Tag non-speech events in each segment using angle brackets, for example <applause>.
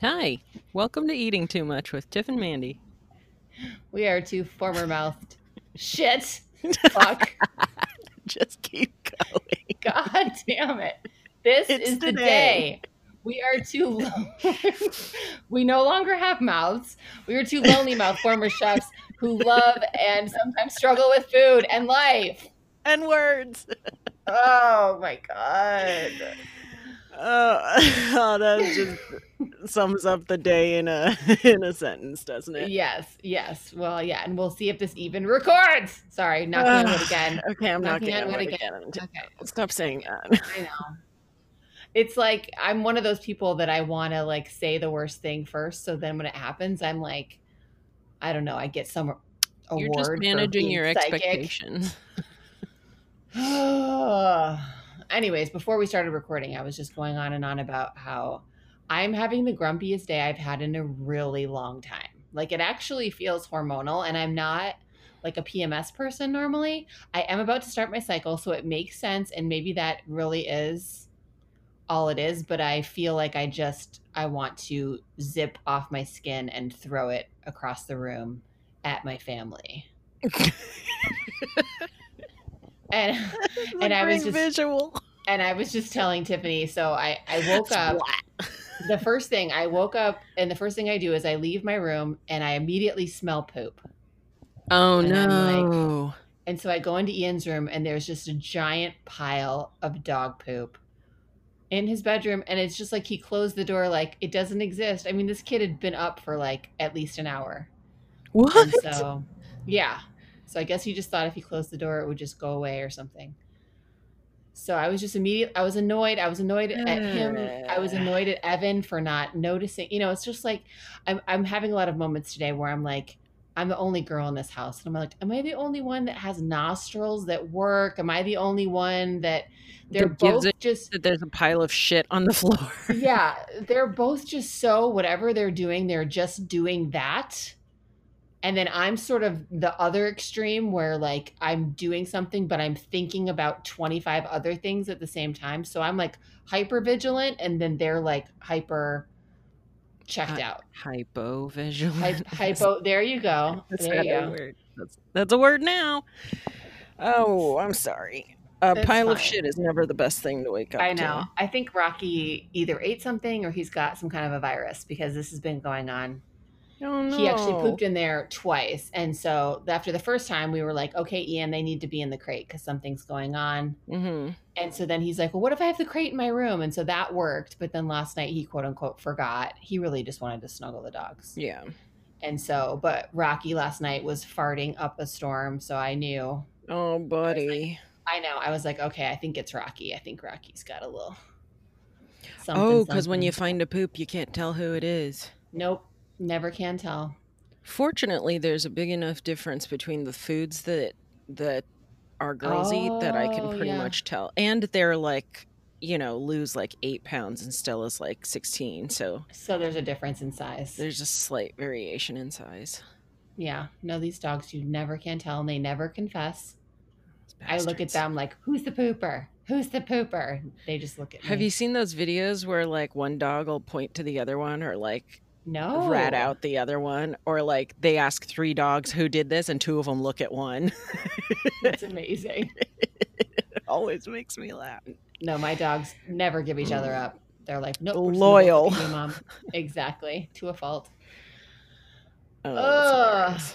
Hi, welcome to Eating Too Much with Tiff and Mandy. We are two former mouthed <laughs> shit. Fuck. <laughs> Just keep going. God damn it. This It's is the the day. We are two. Lo- <laughs> we no longer have mouths. We are two lonely mouth former chefs who love and sometimes struggle with food and life. And words. Oh my god. Oh, oh, <laughs> that just sums up the day in a <laughs> in a sentence, doesn't it? Yes, yes. Well, yeah, and we'll see if this even records. Sorry, knocking on wood again. Okay, I'm Knocking knocking on on wood wood again. again. Okay. Stop saying that. I know. It's like I'm one of those people that I want to like say the worst thing first, so then when it happens, I'm like, I don't know, I get some award. You're just for managing being your psychic. expectations. <sighs> <laughs> <sighs> <sighs> Anyways, before we started recording, I was just going on and on about how I'm having the grumpiest day I've had in a really long time. Like it actually feels hormonal, and I'm not like a PMS person normally. I am about to start my cycle, so it makes sense, and maybe that really is all it is. But I feel like I just I want to zip off my skin and throw it across the room at my family. <laughs> And <laughs> And I was just- visual. and I was just telling Tiffany, so I I <laughs> woke up the first thing I woke up and the first thing I do is I leave my room and I immediately smell poop. Oh And I'm like- no. And so I go into Ian's room and there's just a giant pile of dog poop in his bedroom and it's just like he closed the door like it doesn't exist. I mean this kid had been up for like at least an hour. what? And so yeah. So I guess he just thought if he closed the door it would just go away or something. So I was just immediate I was annoyed. I was annoyed at him. I was annoyed at Evan for not noticing. You know, it's just like I'm I'm having a lot of moments today where I'm like I'm the only girl in this house. And I'm like, am I the only one that has nostrils that work? Am I the only one that they're That both just that there's a pile of shit on the <laughs> floor. yeah, they're both just so whatever they're doing, they're just doing that. And then I'm sort of the other extreme where like I'm doing something, but I'm thinking about 25 other things at the same time. So I'm like hyper vigilant, and then they're like hyper checked Hy- out. Hypo visual. Hy- hypo. There you go. That's There you a go. word. That's, that's a word now. Oh, I'm sorry. A pile of shit is never the best thing to wake up I to. know. I think Rocky either ate something or he's got some kind of a virus because this has been going on Oh no. he actually pooped in there twice. And so after the first time we were like okay ian they need to be in the crate because something's going on. Hmm and so then he's like well what if i have the crate in my room? And so that worked. But then last night he quote unquote forgot. He really just wanted to snuggle the dogs. Yeah. and so but rocky last night was farting up a storm so i knew. Oh, buddy. i know. I was like okay i think it's rocky. I think rocky's got a little something, oh, because when you find a poop, you can't tell who it is. nope never can tell Fortunately, there's a big enough difference between the foods that that our girls eat that I can Oh, pretty yeah. much tell, and they're like, you know, lose like eight pounds and Stella's like sixteen, so so there's a difference in size there's a slight variation in size. Yeah, no, these dogs you never can tell, and they never confess. I look at them like, "Who's the pooper? Who's the pooper?" They just look at me. Have you seen those videos where like one dog will point to the other one or like No. rat out the other one or like they ask three dogs who did this and two of them look at one? That's <laughs> amazing. it always makes me laugh. No, my dogs never give each other up. They're like, "Nope, just gonna Loyal. you, mom." exactly, to a fault. Oh, hilarious.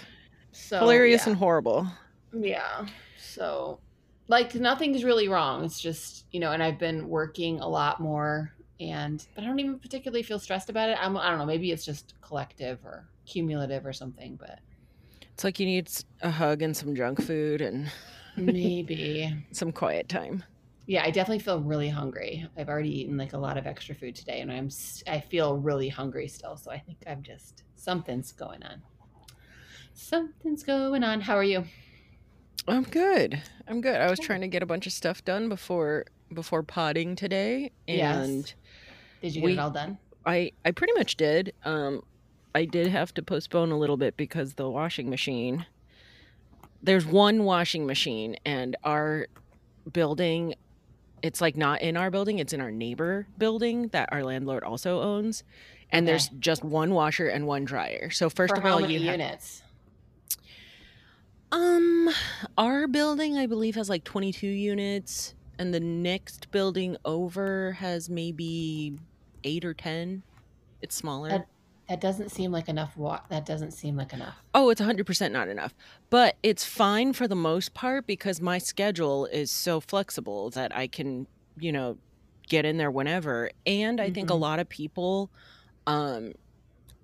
So hilarious yeah. and horrible. Yeah. So, like, nothing's really wrong. It's just, you know, and I've been working a lot more, and but I don't even particularly feel stressed about it. I'm, I don't know. Maybe it's just collective or cumulative or something, but It's like you need a hug and some junk food and maybe. <laughs> some quiet time. Yeah, I definitely feel really hungry. I've already eaten like a lot of extra food today, and I'm I feel really hungry still. So I think I'm just something's going on. Something's going on. How are you? I'm good. I'm good. I was trying to get a bunch of stuff done before before potting today Yes. Did you get We- it all done? I I pretty much did. Um I did have to postpone a little bit because the washing machine there's one washing machine and our building it's like not in our building, it's in our neighbor building that our landlord also owns. and Okay. there's just one washer and one dryer. So first For of all, you have units? um our building I believe has like 22 units and the next building over has maybe 8 or 10. It's smaller. That that doesn't seem like enough. Wa- that doesn't seem like enough. Oh, it's 100% not enough. But it's fine for the most part because my schedule is so flexible that I can, you know, get in there whenever. And I think a Mhm. lot of people um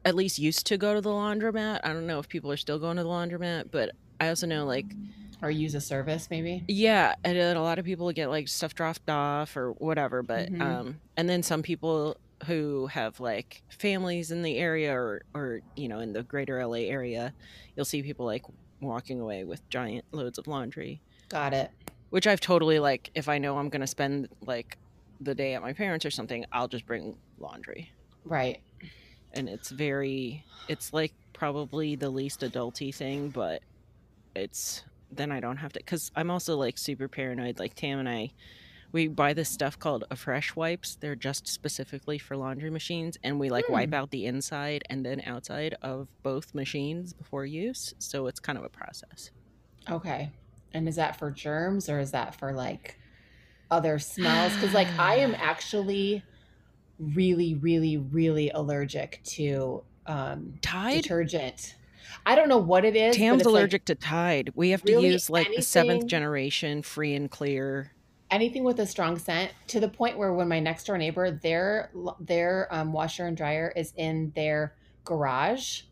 at least used to go to the laundromat. I don't know if people are still going to the laundromat, but I also know like Or use a service, maybe. yeah, and a lot of people get like stuff dropped off or whatever, but Mhm. um and then some people who have like families in the area or or you know in the greater LA area, you'll see people like walking away with giant loads of laundry, Got it. which I've totally like if I know I'm going to spend like the day at my parents or something, I'll just bring laundry. Right. And it's very it's like probably the least adulty thing, but it's then I don't have to cuz I'm also like super paranoid like Tam and I we buy this stuff called Affresh wipes. They're just specifically for laundry machines and we like wipe Hmm. out the inside and then outside of both machines before use, so it's kind of a process. Okay. And is that for germs or is that for like other smells? Because like I am <sighs> actually really, really, really allergic to um Tide? detergent. I don't know what it is. Tam's it's like allergic to Tide. We have to really use like the seventh generation free and clear. Anything with a strong scent to the point where when my next door neighbor their their um, washer and dryer is in their garage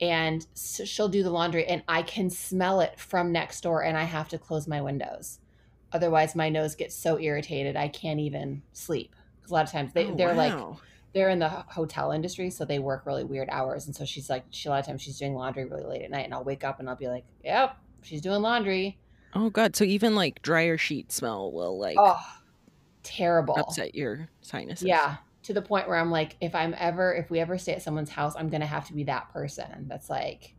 and s she'll do the laundry and i can smell it from next door and i have to close my windows. Otherwise my nose gets so irritated i can't even sleep. Because a lot of times they, Oh they're like they're in the hotel industry so they work really weird hours. And so she's like she a lot of times she's doing laundry really late at night and i'll wake up and i'll be like yep she's doing laundry Oh god, so even like dryer sheet smell will like oh terrible upset your sinuses. Yeah, to the point where I'm like, if I'm ever, if we ever stay at someone's house, I'm gonna have to be that person. That's like,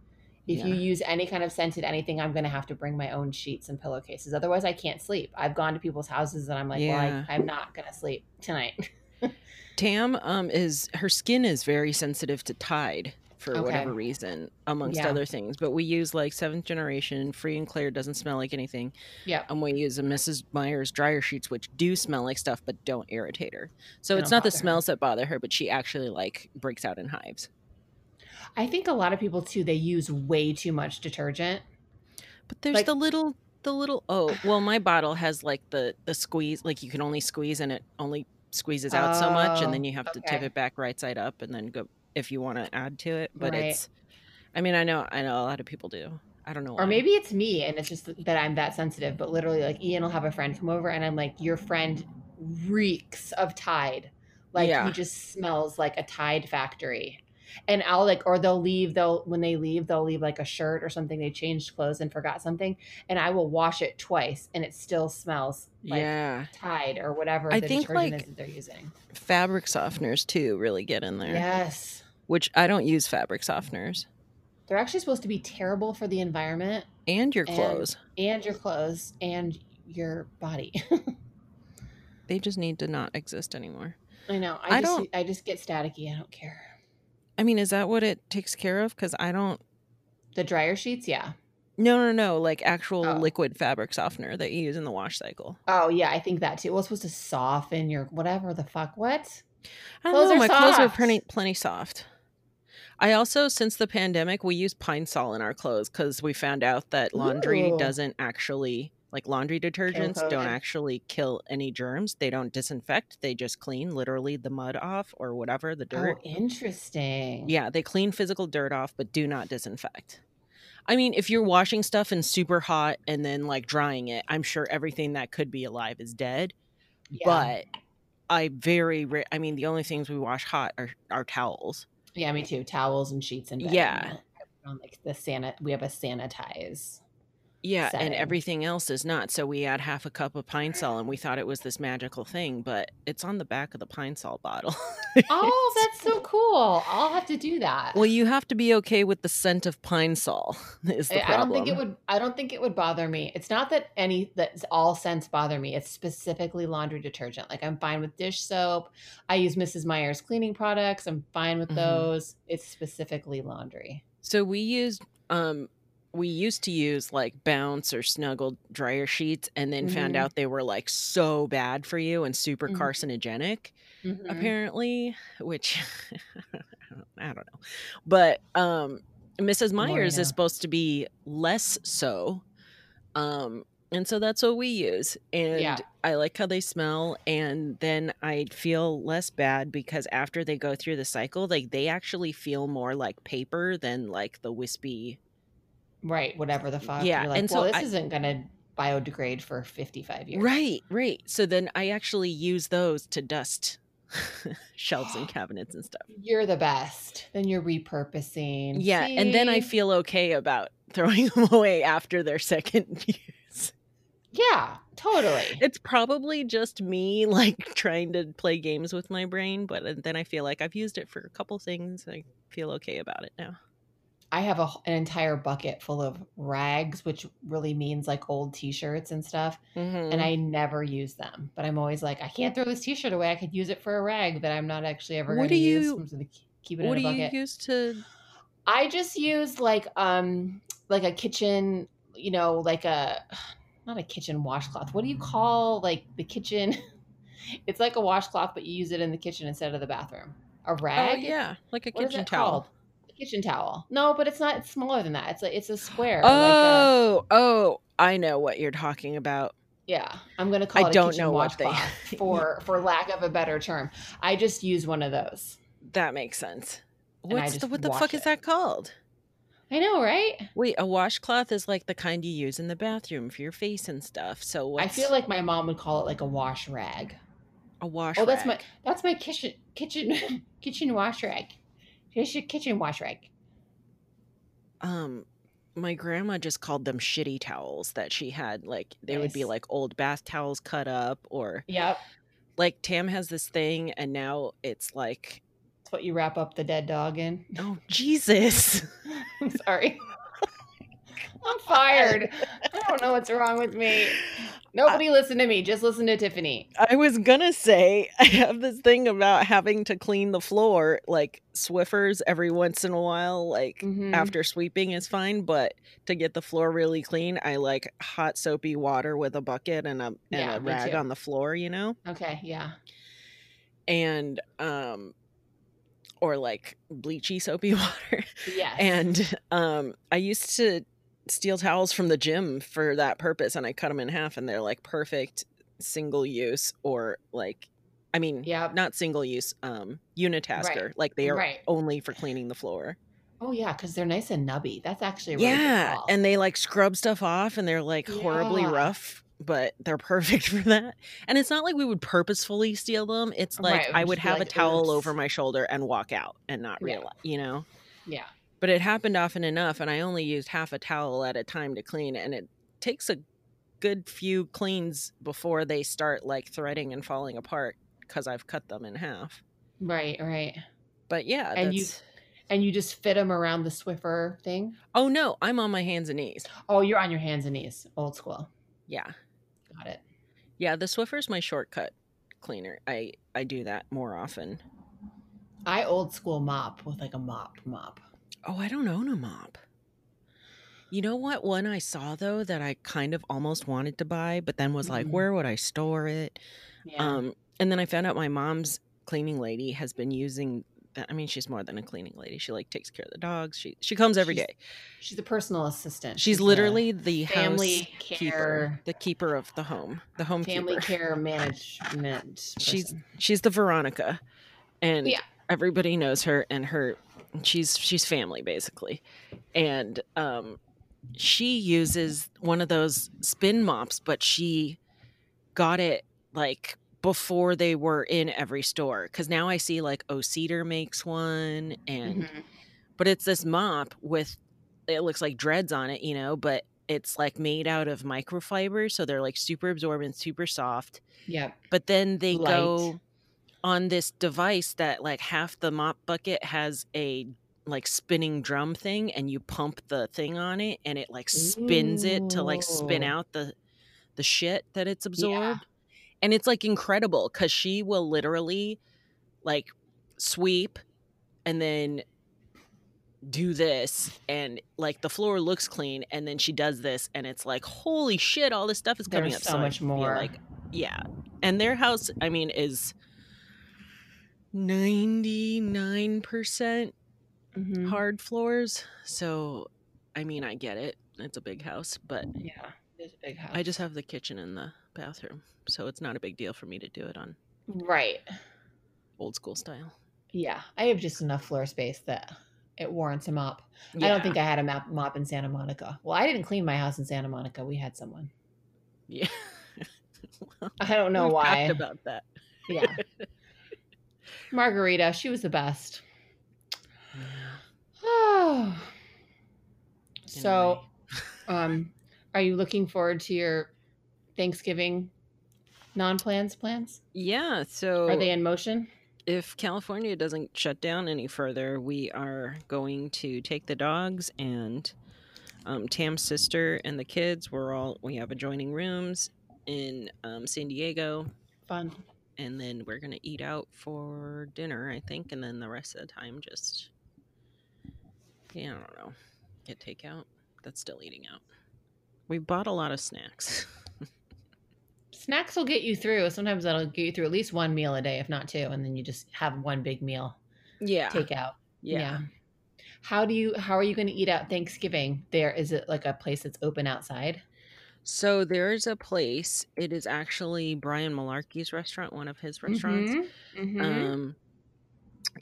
if you use any kind of scented anything, I'm gonna have to bring my own sheets and pillowcases. Otherwise, I can't sleep. I've gone to people's houses and I'm like, Yeah. well, I, I'm not gonna sleep tonight. <laughs> Tam um is her skin is very sensitive to Tide for Okay. whatever reason, amongst Yeah. other things. But we use like seventh generation free and clear doesn't smell like anything. Yeah. And we use a Mrs. Meyer's dryer sheets which do smell like stuff but don't irritate her. So They it's don't the bother her. smells that bother her, but she actually like breaks out in hives. I think a lot of people too, they use way too much detergent. But there's Like- the little the little oh well my bottle has like the the squeeze like you can only squeeze and it only squeezes out so much and then Oh, you have to tip it back right side up and then go if you want to add to it. But Right. it's I mean I know I know a lot of people do. I don't know why. Or maybe it's me and it's just that I'm that sensitive. But literally, like Ian will have a friend come over and I'm like, your friend reeks of Tide. Like Yeah. he just smells like a Tide factory. And I'll like, or they'll leave, they'll, when they leave, they'll leave like a shirt or something. They changed clothes and forgot something. And I will wash it twice and it still smells like yeah. Tide or whatever I the think, detergent like, is that they're using. Fabric softeners too really get in there. Yes. Which I don't use fabric softeners. They're actually supposed to be terrible for the environment And your And- clothes. and your clothes and your body. <laughs> They just need to not exist anymore. I know. I, I just don't- I just get staticky. I don't care. I mean, is that what it takes care of? Because I don't The dryer sheets, yeah. no no no like actual Oh. liquid fabric softener that you use in the wash cycle. Oh yeah, I think that too. Well, it's supposed to soften your whatever the fuck. What? I don't Clothes know. My clothes are soft. plenty plenty soft. I also, since the pandemic, we use Pine-Sol in our clothes because we found out that laundry Ooh. doesn't actually like laundry detergents don't actually kill any germs. They don't disinfect. They just clean literally the mud off or whatever the oh, dirt. Oh, interesting. Yeah, they clean physical dirt off, but do not disinfect. I mean, if you're washing stuff in super hot and then like drying it, I'm sure everything that could be alive is dead. Yeah. But I very, ra- I mean, the only things we wash hot are, are towels. yeah, me too. Towels and sheets and bed. Yeah. Like the sana, we have a sanitize. Yeah, and everything else is not. So we add half a cup of Pine-Sol and we thought it was this magical thing, but it's on the back of the Pine-Sol bottle. Oh, <laughs> that's so cool. I'll have to do that. well, you have to be okay with the scent of Pine-Sol. <laughs> Is the I I don't think it would. I don't think it would bother me. It's not that any that all scents bother me. It's specifically laundry detergent. Like I'm fine with dish soap. I use Mrs. Meyer's cleaning products. I'm fine with Mhm. those. It's specifically laundry. So we used um we used to use like bounce or snuggle dryer sheets and then found Mhm. out they were like so bad for you and super Mhm. carcinogenic Mhm. apparently, which <laughs> I don't know. But um Mrs. Meyer's is supposed to be less so. Um and so that's what we use. And Yeah. I like how they smell and then I feel less bad because after they go through the cycle, like they actually feel more like paper than like the wispy Right. Whatever the fuck. Yeah, You're like, and well, so this I- isn't gonna biodegrade for 55 years. Right, right. So then I actually use those to dust <laughs> shelves and <gasps> cabinets and stuff. You're the best. Then you're repurposing. Yeah, and then I feel okay about <laughs> throwing them away after their second <laughs> use. Yeah, totally. It's probably just me like trying to play games with my brain, but uh, then I feel like I've used it for a couple things. I feel okay about it now. I have a, an entire bucket full of rags, which really means like old t-shirts and stuff. Mhm. And I never use them, but I'm always like, I can't throw this t-shirt away. I could use it for a rag that I'm not actually ever going to use. I'm just gonna keep it what in do you use to? I just use like um like a kitchen, you know, like a <sighs> not a kitchen washcloth. What do you call like the kitchen? <laughs> it's like a washcloth, but you use it in the kitchen instead of the bathroom. A Oh rag? yeah, like a What kitchen it towel. called? Kitchen towel. No, but it's not. It's smaller than that. It's a it's a square. like a, Oh, oh, I know what you're talking about. yeah. I'm gonna call I it a don't know what they- washcloth <laughs> for for lack of a better term. I just use one of those. That makes sense. What's the what the fuck is that called? I know, right? Wait, a washcloth is like the kind you use in the bathroom for your face and stuff. So what's I feel like my mom would call it like a wash rag. a wash. Oh, that's my that's my kitchen kitchen <laughs> kitchen wash rag. Kitchen kitchen wash rag. um my grandma just called them shitty towels that she had like they would be like old bath towels cut up or Yep, like Tam has this thing and now it's like that's what you wrap up the dead dog in. oh Jesus. <laughs> I'm sorry. <laughs> I'm fired. <laughs> I don't know what's wrong with me. Nobody listen to me. Just listen to Tiffany. I was gonna say <laughs> I have this thing about having to clean the floor like Swiffers every once in a while, like Mhm. after sweeping is fine, but to get the floor really clean, I like hot soapy water with a bucket and a and Yeah, a rag too. on the floor, you know? Okay, yeah. And um or like bleachy soapy <laughs> water. Yes. And um I used to steal towels from the gym for that purpose and I cut them in half and they're like perfect single use or like I mean Yep. not single use um unitasker like they are Right. only for cleaning the floor. Oh yeah, because they're nice and nubby. That's actually really yeah, and they like scrub stuff off and they're like horribly rough, but they're <laughs> perfect for that. And it's not like we would purposefully steal them. It's like Right, I would have like, a towel "Oops." over my shoulder and walk out and not Yeah. realize, you know. yeah. But it happened often enough and I only used half a towel at a time to clean and it takes a good few cleans before they start like threading and falling apart cuz I've cut them in half. Right, right. But yeah, And you- And you just fit them around the Swiffer thing. Oh no, I'm on my hands and knees. Oh, you're on your hands and knees. Old school. Yeah. Got it. Yeah, the Swiffer's my shortcut cleaner. I I do that more often. I old school mop with like a mop mop. Oh, I don't own a mop. You know what one I saw though that I kind of almost wanted to buy, but then was like, Mhm. where would I store it? Yeah. Um, and then I found out my mom's cleaning lady has been using that. I mean, she's more than a cleaning lady. She like takes care of the dogs. She she comes every She's day. She's a personal assistant. She's the literally the family care- the keeper of the home, the home family keeper. care <laughs> management. She's she's the Veronica, and Yeah. everybody knows her. And her she's she's family basically, and um, she uses one of those spin mops, but she got it like before they were in every store because now I see like O-Cedar makes one, and Mhm. but it's this mop with it looks like dreads on it, you know, but it's like made out of microfiber, so they're like super absorbent, super soft. Yep. But then they Light. go on this device that like half the mop bucket has a like spinning drum thing and you pump the thing on it and it like spins it to like spin out the the shit that it's absorbed. And it's like incredible cuz she will literally like sweep and then do this and like the floor looks clean and then she does this and it's like holy shit all this stuff is coming There's up so I much more. like yeah and their house i mean is 99% Mhm. hard floors so i mean i get it it's a big house but Yeah. It's a big house. i just have the kitchen and the bathroom so it's not a big deal for me to do it on right. old school style Yeah. I have just enough floor space that it warrants a mop. I don't think I had a mop, mop in Santa Monica. Well, I didn't clean my house in Santa Monica. We had someone. yeah <laughs> Well, I don't know why. about that Yeah. <laughs> Margarita, she was the best. Oh. <sighs> So, <laughs> um, are you looking forward to your Thanksgiving non-plans plans? yeah so Are they in motion? if California doesn't shut down any further, we are going to take the dogs and um, Tam's sister and the kids. We're all we have adjoining rooms in um, San Diego, Fun. And then we're gonna eat out for dinner, I think, and then the rest of the time just yeah, I don't know, get takeout. That's still eating out. We bought a lot of snacks. Snacks will get you through. Sometimes that'll get you through at least one meal a day, if not two, and then you just have one big meal yeah, takeout. yeah. How do you? How are you going to eat out Thanksgiving? There is it like a place that's open outside? So there's a place. It is actually Brian Malarkey's restaurant, one of his restaurants. Mhm, mhm. Um,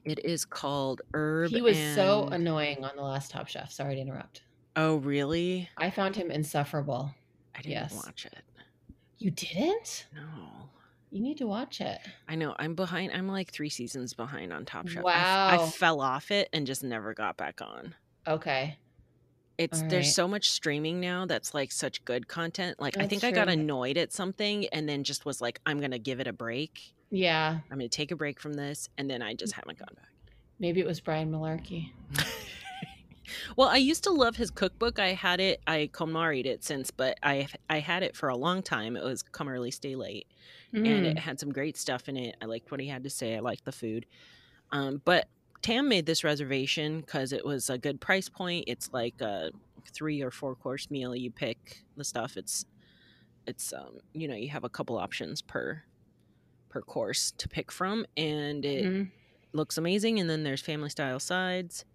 it is called Herb. he was so annoying on the last Top Chef. Sorry to interrupt. Oh, really? I found him insufferable. I didn't Yes. watch it. You didn't? No, You need to watch it. I know. I'm behind. I'm like three seasons behind on Top Chef. I f- I, Wow. fell off it and just never got back on. Okay. It's All there's right. so much streaming now that's like such good content. Like I That's think I got true. annoyed at something and then just was like, I'm gonna give it a break. Yeah. I'm gonna take a break from this, and then I just haven't gone back. Maybe it was Brian Malarkey. <laughs> well, I used to love his cookbook. I had it. I KonMari'd it since, but I I had it for a long time. It was Come Early, Stay Late, and Mm. it had some great stuff in it. I liked what he had to say. I liked the food. Um, but Tam made this reservation because it was a good price point. It's like a three or four course meal. You pick the stuff. It's it's um you know you have a couple options per per course to pick from, and it Mhm. looks amazing. And then there's family style sides.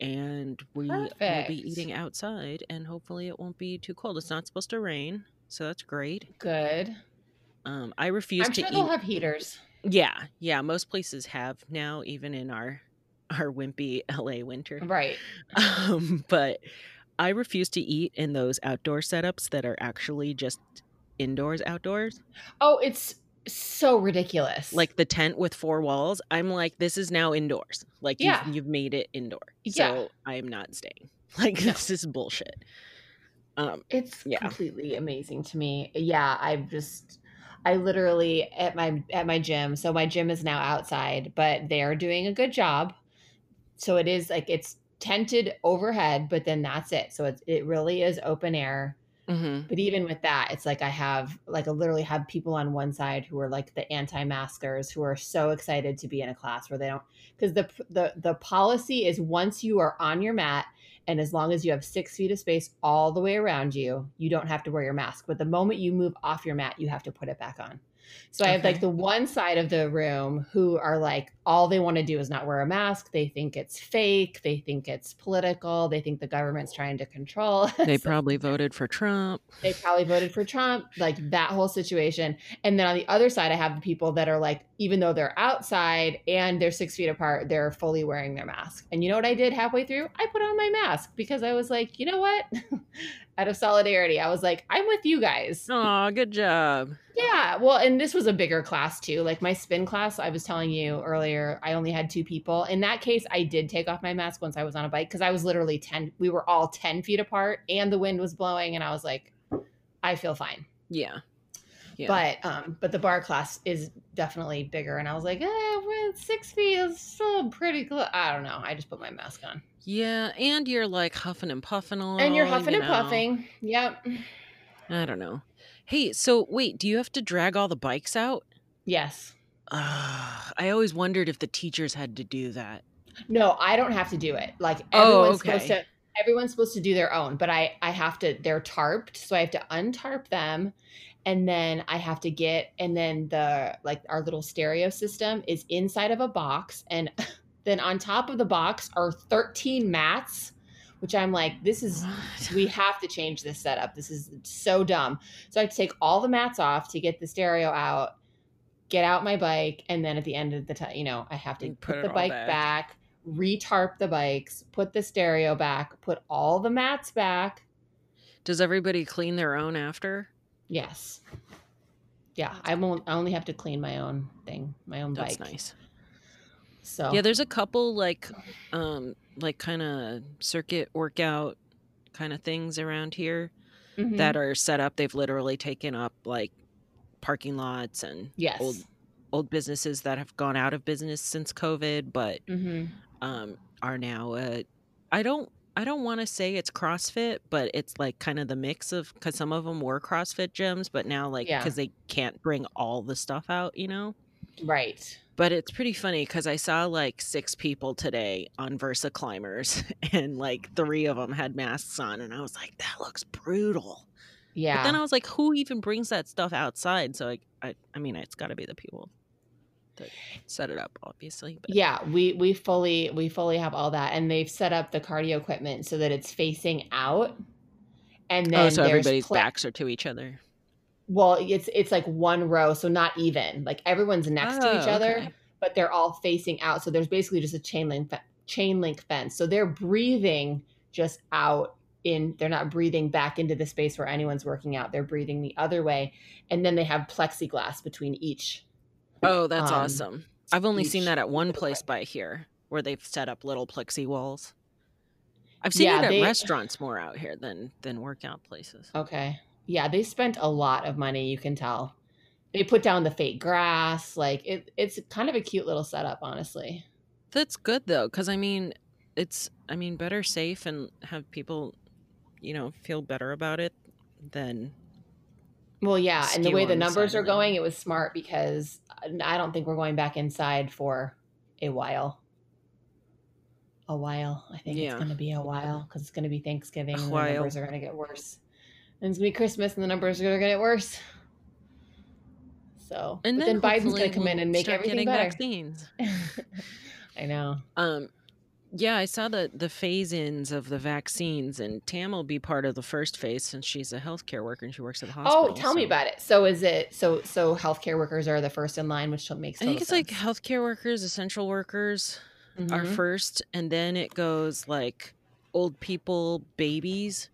And we will be eating outside, and hopefully it won't be too cold. It's not supposed to rain, so that's great. Good. Um, I refuse I'm to sure eat. they'll have heaters. Yeah, yeah. Most places have now, even in our our wimpy LA winter. Right. <laughs> Um, but I refuse to eat in those outdoor setups that are actually just indoors, outdoors. Oh, it's so ridiculous. Like the tent with four walls. I'm like, this is now indoors. Like Yeah. you've, you've made it indoor. Yeah. So I am not staying. <laughs> Like No. this is bullshit. Um, it's Yeah. completely amazing to me. Yeah, I've just I literally at my at my gym. So my gym is now outside, but they're doing a good job. So it is like it's tented overhead, but then that's it. So it's it really is open air. mhm. But even with that, it's like I have like I literally have people on one side who are like the anti-maskers who are so excited to be in a class where they don't because the the the policy is once you are on your mat and as long as you have six feet of space all the way around you, you don't have to wear your mask. But the moment you move off your mat, you have to put it back on. So I have like the one side of the room who are like, all they want to do is not wear a mask. They think it's fake. They think it's political. They think the government's trying to control. <laughs> us. They probably voted for Trump. they probably voted for Trump, like that whole situation. And then on the other side, I have the people that are like, even though they're outside and they're six feet apart, they're fully wearing their mask. And you know what I did halfway through? I put on my mask because I was like, you know what? <laughs> out of solidarity. I was like, I'm with you guys. Oh, good job. Yeah. Well, and this was a bigger class too. Like my spin class, I was telling you earlier, I only had two people. In that case, I did take off my mask once I was on a bike because I was literally 10, we were all 10 feet apart and the wind was blowing. And I was like, I feel fine. Yeah. Yeah. But um, but the bar class is definitely bigger, and I was like, eh, with six feet is still pretty close. I don't know. I just put my mask on. Yeah, and you're like huffing and puffing a And you're huffing you and know. puffing. Yep. I don't know. Hey, so wait, do you have to drag all the bikes out? Yes. Uh, I always wondered if the teachers had to do that. No, I don't have to do it. Like Oh, everyone's supposed to everyone's supposed to do their own, but I I have to they're tarped, so I have to untarp them and then I have to get and then the like our little stereo system is inside of a box and <laughs> then on top of the box are 13 mats, which I'm like this is we have to change this setup. This is so dumb. So I have to take all the mats off to get the stereo out, get out my bike, and then at the end of the time, you know, I have to put, put the bike back. back, retarp the bikes, put the stereo back, put all the mats back. Does everybody clean their own after? Yes. Yeah, I won't. I only have to clean my own thing, my own That's bike. nice. So Yeah, there's a couple like um like kind of circuit workout kind of things around here Mhm. that are set up. They've literally taken up like parking lots and yes. old old businesses that have gone out of business since COVID, but hmm um are now uh I don't I don't want to say it's CrossFit, but it's like kind of the mix of cuz some of them were CrossFit gyms, but now like Yeah. cuz they can't bring all the stuff out, you know? Right. But it's pretty funny because I saw like six people today on VersaClimbers, <laughs> and like three of them had masks on, and I was like, "That looks brutal." Yeah. But then I was like, "Who even brings that stuff outside?" So I, I, I mean, it's got to be the people that set it up, obviously. But yeah we we fully we fully have all that and they've set up the cardio equipment so that it's facing out and oh, then oh, so everybody's backs are to each other. well it's it's like one row so not even like everyone's next to each Oh, other okay. but they're all facing out so there's basically just a chain link fe- chain link fence so they're breathing just out in they're not breathing back into the space where anyone's working out they're breathing the other way and then they have plexiglass between each Oh, that's Um, awesome. I've only seen that at one place by here where they've set up little plexi walls. I've seen Yeah, it at they- restaurants more out here than than workout places. Okay. Yeah, they spent a lot of money, you can tell. They put down the fake grass. Like it it's kind of a cute little setup, honestly. That's good though, because I mean, it's I mean better safe and have people, you know, feel better about it than Well, yeah, and the way the numbers are going, it was smart because I don't think we're going back inside for a while. A while. I think it's going to be a while because it's going to be Thanksgiving A and the numbers are going to get worse. And it's going to be Christmas and the numbers are going to get worse. So, and but then, then, Biden's going to come in and make everything better. vaccines. <laughs> I know. Um, yeah, I saw the the phase-ins of the vaccines, and Tam will be part of the first phase since she's a healthcare worker and she works at the hospital. Oh, tell me about it. So is it so so healthcare workers are the first in line, which makes I think it's like healthcare workers, essential workers are Mhm. first, and then it goes like old people, babies,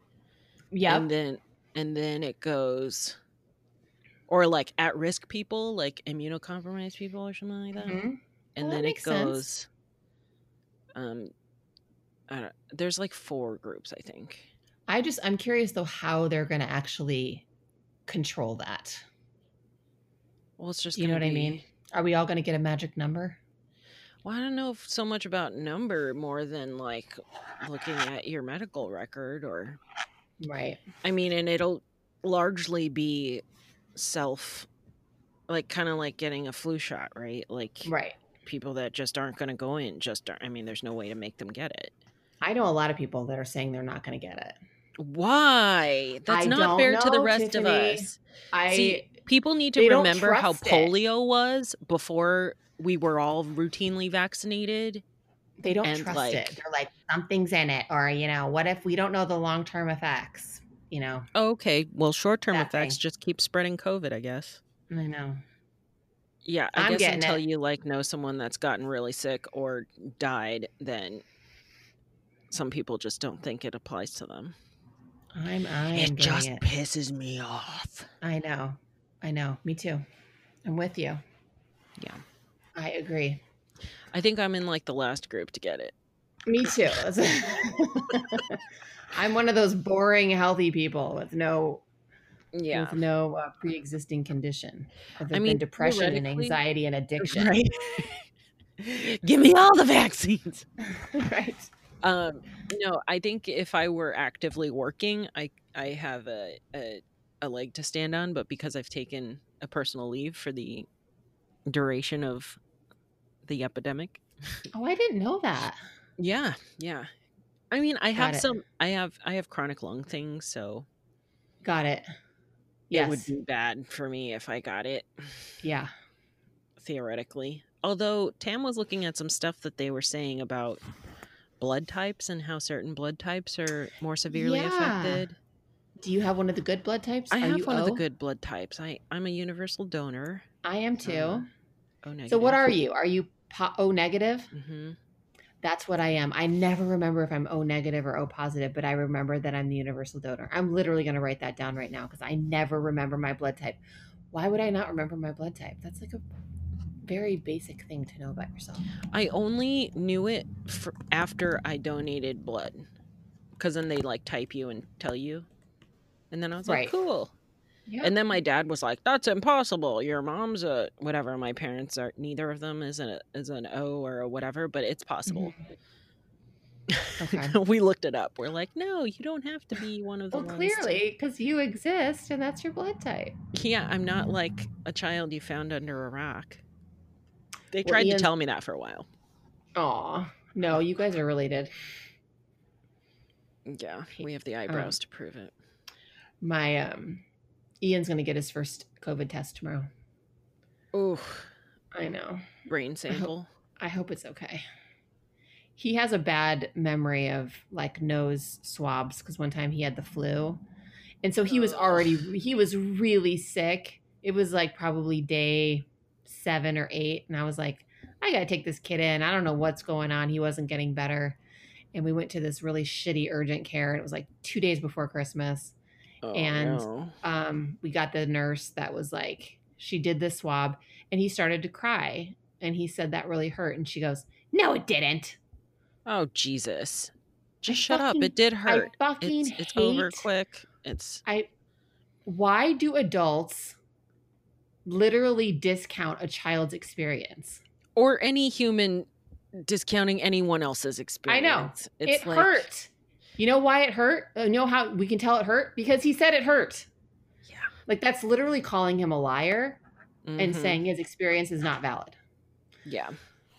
Yep. and then and then it goes or like at risk people like immunocompromised people or something like that Mhm. and Well, that then it goes. sense. Um I don't, there's like four groups i think I just I'm curious though how they're going to actually control that. well it's just You know what I mean? Are we all going to get a magic number? well i don't know if so much about number more than like looking at your medical record or Right. I mean, and it'll largely be self, like kind of like getting a flu shot, right? Like Right. People that just aren't going to go in, just. I mean, there's no way to make them get it. I know a lot of people that are saying they're not going to get it. Why? That's I not fair to the rest Tiffany. of us. I See, people need to remember how trust it. polio was before we were all routinely vaccinated. they don't and, trust like- it. They're like something's in it or you know, what if we don't know the long-term effects, you know? Okay, well, short term effects thing. just keep spreading COVID, I guess. I know. Yeah, I I'm guess until it. you like know someone that's gotten really sick or died, then some people just don't think it applies to them. I'm I it just it. pisses me off. I know. I know. Me too. I'm with you. Yeah. I agree. I think I'm in like the last group to get it. Me too. <laughs> <laughs> I'm one of those boring healthy people with no Yeah. with no uh, pre-existing condition I mean, depression and anxiety and <laughs> addiction. Right. <laughs> Give me all the vaccines. <laughs> right. Um, no, I think if I were actively working, I I have a, a a leg to stand on, but because I've taken a personal leave for the duration of the epidemic. Oh, I didn't know that. Yeah, yeah. I mean, I have it. some I have I have chronic lung things, so Got it. It would be bad for me if I got it <sighs> yeah. theoretically. Although Tam was looking at some stuff that they were saying about blood types and how certain blood types are more severely Yeah. affected. Do you have one of the good blood types? I Are have one o? of the good blood types. I I'm a universal donor. I am too. Uh, Oh, negative. so what are you? Are you po- O negative? hmm That's what I am. I never remember if I'm O negative or O positive, but I remember that I'm the universal donor. I'm literally going to write that down right now because I never remember my blood type. Why would I not remember my blood type? That's like a very basic thing to know about yourself. I only knew it after I donated blood, because then they like type you and tell you, and then I was Right. like, cool. Yeah. And then my dad was like, "That's impossible. Your mom's a whatever. My parents are neither of them is an is an O or a whatever, but it's possible." <laughs> Okay. we looked it up. We're like, "No, you don't have to be one of the well, ones." clearly, because you exist and that's your blood type. Yeah, I'm not like a child you found under a rock. They Well, tried Ian- to tell me that for a while. Aw. No, you guys are related. Yeah, we have the eyebrows to prove it. My um Ian's gonna get his first COVID test tomorrow. Ooh, I know. brain sample. I hope it's okay. He has a bad memory of like nose swabs because one time he had the flu. And so he was already he was really sick. It was like probably day 7 or 8 and I was like I got to take this kid in. I don't know what's going on. He wasn't getting better. And we went to this really shitty urgent care. And it was like 2 days before Christmas. Oh, and- no. um, we got the nurse that was like, she did the swab and he started to cry. And he said that really hurt. And she goes, No, it didn't. oh Jesus, just I shut up. It did hurt. I fucking It's it's hate. over quick. It's I. Why do adults literally discount a child's experience? or any human discounting anyone else's experience. I know. It's it like, hurt. You know why it hurt? Uh, You know how we can tell it hurt? Because he said it hurt. Yeah. Like that's literally calling him a liar and Mhm. saying his experience is not valid. yeah.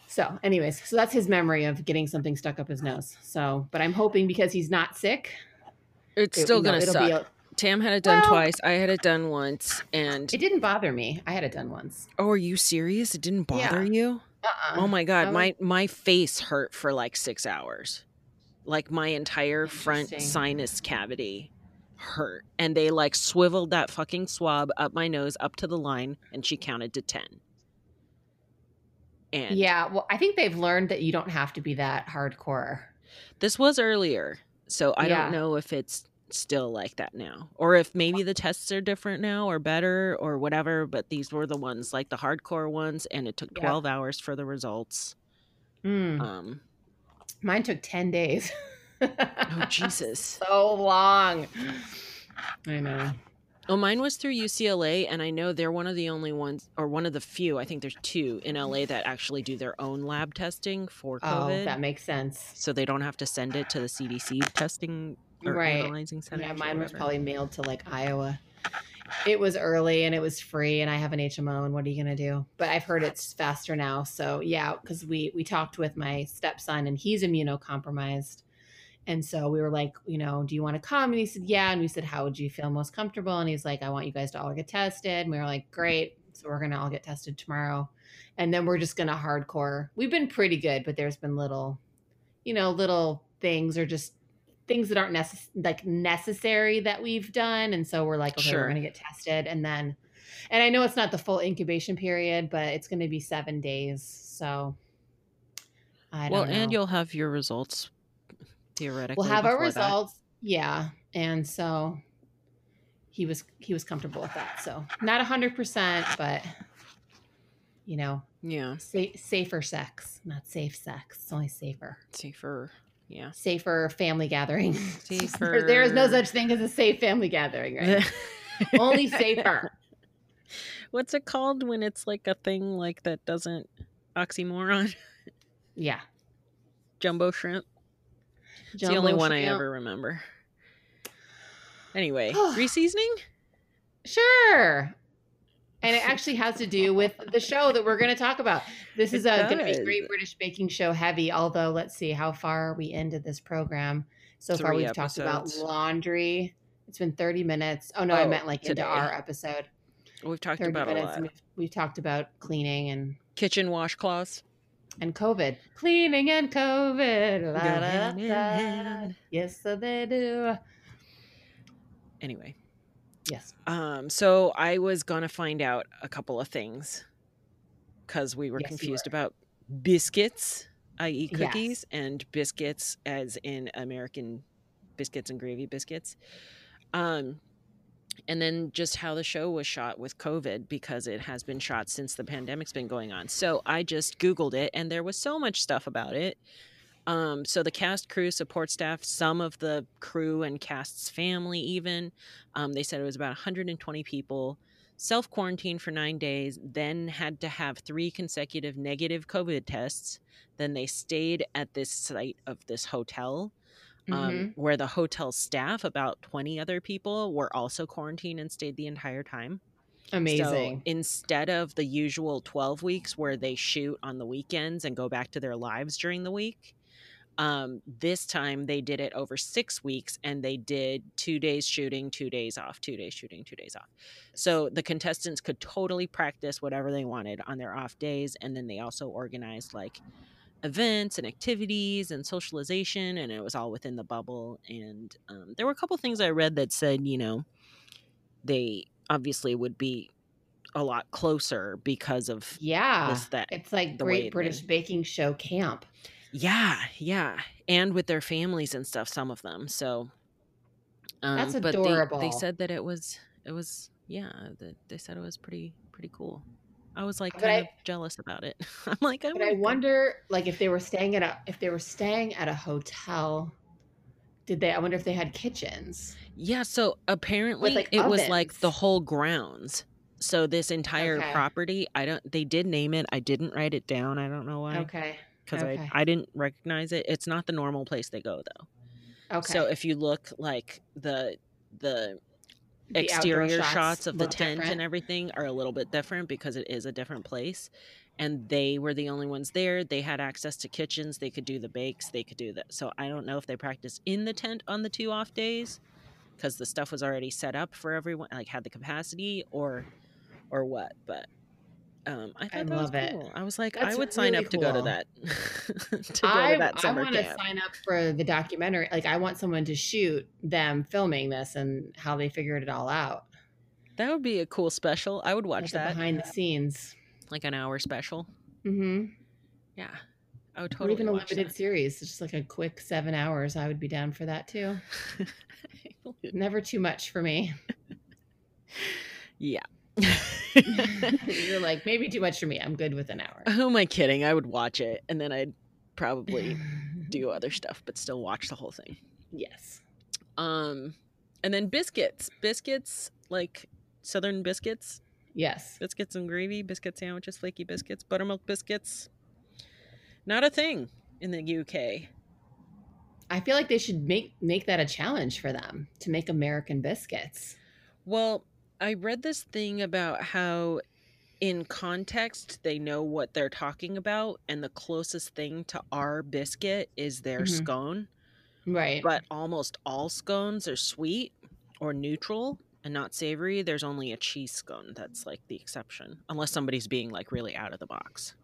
So, anyways, so that's his memory of getting something stuck up his nose. So, but I'm hoping because he's not sick, It's it- still gonna it'll suck. be a- Tam had it done Well- twice. I had it done once. And it didn't bother me. I had it done once. oh, are you serious? It didn't bother you? Uh-uh. Oh my god, my my face hurt for like six hours. Like my entire front sinus cavity hurt, and they like swiveled that fucking swab up my nose up to the line, and she counted to ten. And Yeah, well, I think they've learned that you don't have to be that hardcore. this was earlier, so I Yeah. don't know if it's still like that now, or if maybe the tests are different now or better or whatever. But these were the ones like the hardcore ones, and it took Yeah. twelve hours for the results. Mm, Um, Mine took 10 days. <laughs> oh Jesus. so long. I know. Well, mine was through UCLA, and I know they're one of the only ones, or one of the few. I think there's two in LA that actually do their own lab testing for oh, COVID. Oh, COVID, that makes sense. so they don't have to send it to the CDC testing or Right. analyzing center. Yeah, mine was probably mailed to like Iowa. It was early and it was free, and I have an HMO. And what are you gonna do? But I've heard it's faster now. So yeah, because we we talked with my stepson, and he's immunocompromised, and so we were like, you know, do you want to come? And he said, yeah. And we said, how would you feel most comfortable? And he's like, I want you guys to all get tested. And we were like, great. So we're gonna all get tested tomorrow, and then we're just gonna hardcore. We've been pretty good, but there's been little, you know, little things or just things that aren't necess- like necessary that we've done and so we're like okay Sure. we're gonna get tested and then and i know it's not the full incubation period but it's gonna be seven days so i well, don't know and you'll have your results theoretically. we'll have our before that. results yeah and so he was he was comfortable with that. So not a hundred percent, but you know, Yeah. sa- safer sex, not safe sex. It's only safer. Safer. Yeah. Safer family gathering. Safer. <laughs> there is no such thing as a safe family gathering, right? <laughs> only safer. <laughs> What's it called when it's like a thing like that doesn't oxymoron? Yeah. Jumbo shrimp. It's the Jumbo only one I ever remember. Anyway, <sighs> reseasoning? Sure. And it actually has to do with the show that we're going to talk about. This is going to be. Great British Baking Show heavy. Although, let's see, how far are we into this program? So far, we've talked about laundry. It's been 30 minutes. Oh, no, I Oh, meant like today. into our episode. We've talked 30 about a lot. We've, we've talked about cleaning and, Kitchen washcloths. and COVID. Cleaning and COVID. La, Go da, da. Yes, so they do. Anyway, Yes. um, so I was gonna find out a couple of things because we were Yes, confused were. about biscuits, i.e., Yes. cookies, and biscuits, as in American biscuits and gravy biscuits. Um, and then just how the show was shot with COVID because it has been shot since the pandemic's been going on. So I just Googled it and there was so much stuff about it. Um, so the cast, crew, support staff, some of the crew and cast's family, even, um, they said it was about 120 people, self quarantined for nine days, then had to have three consecutive negative COVID tests. Then they stayed at this site of this hotel um, Mhm. where the hotel staff, about 20 other people, were also quarantined and stayed the entire time. Amazing. So instead of the usual 12 weeks where they shoot on the weekends and go back to their lives during the week, um, this time they did it over six weeks and they did two days shooting, two days off, two days shooting, two days off. So the contestants could totally practice whatever they wanted on their off days. And then they also organized like events and activities and socialization and it was all within the bubble and um, there were a couple things i read that said you know they obviously would be a lot closer because of yeah. this that It's like the Great British. Baking Show camp. Yeah yeah and with their families and stuff some of them so um, That's but they- they, said that it was it was yeah that they said it was pretty pretty cool i was like But kind I- of jealous about it <laughs> i'm like i But I go. wonder, like, if they were staying at a if they were staying at a hotel, did they? I wonder if they had kitchens. Yeah, so apparently like, it was like the whole grounds. So this entire Okay. property, I don't they did name it. I didn't write it down. I don't know why Okay. Cuz okay. I I didn't recognize it. It's not the normal place they go though. Okay. So if you look like the the The exterior shots, of the tent different. and everything are a little bit different because it is a different place. And they were the only ones there. They had access to kitchens. They could do the bakes. They could do that. So I don't know if they practiced in the tent on the two off days because the stuff was already set up for everyone, like had the capacity or or what. But um, I thought I that love was it. I was like, I That's would sign really up to go to that. <laughs> to go I, to that summer I want to sign up for the documentary. Like, I want someone to shoot them filming this and how they figured it all out. That would be a cool special. I would watch like that, behind the scenes. like an hour special. Mm-hmm. Yeah, I would or totally even a limited series, just like a quick seven hours. I would be down for that too. <laughs> Never too much for me. <laughs> yeah. <laughs> You're like maybe too much for me. I'm good with an hour. Who am I kidding? I would watch it and then I'd probably <sighs> do other stuff, but still watch the whole thing. yes. Um, and then biscuits, biscuits like southern biscuits, Yes. biscuits and gravy, biscuit sandwiches, flaky biscuits, buttermilk biscuits. Not a thing in the UK. I feel like they should make make that a challenge for them to make American biscuits. Well, I read this thing about how in context they know what they're talking about and the closest thing to our biscuit is their Mhm. scone, Right. but almost all scones are sweet or neutral and not savory. There's only a cheese scone that's like the exception, unless somebody's being like really out of the box.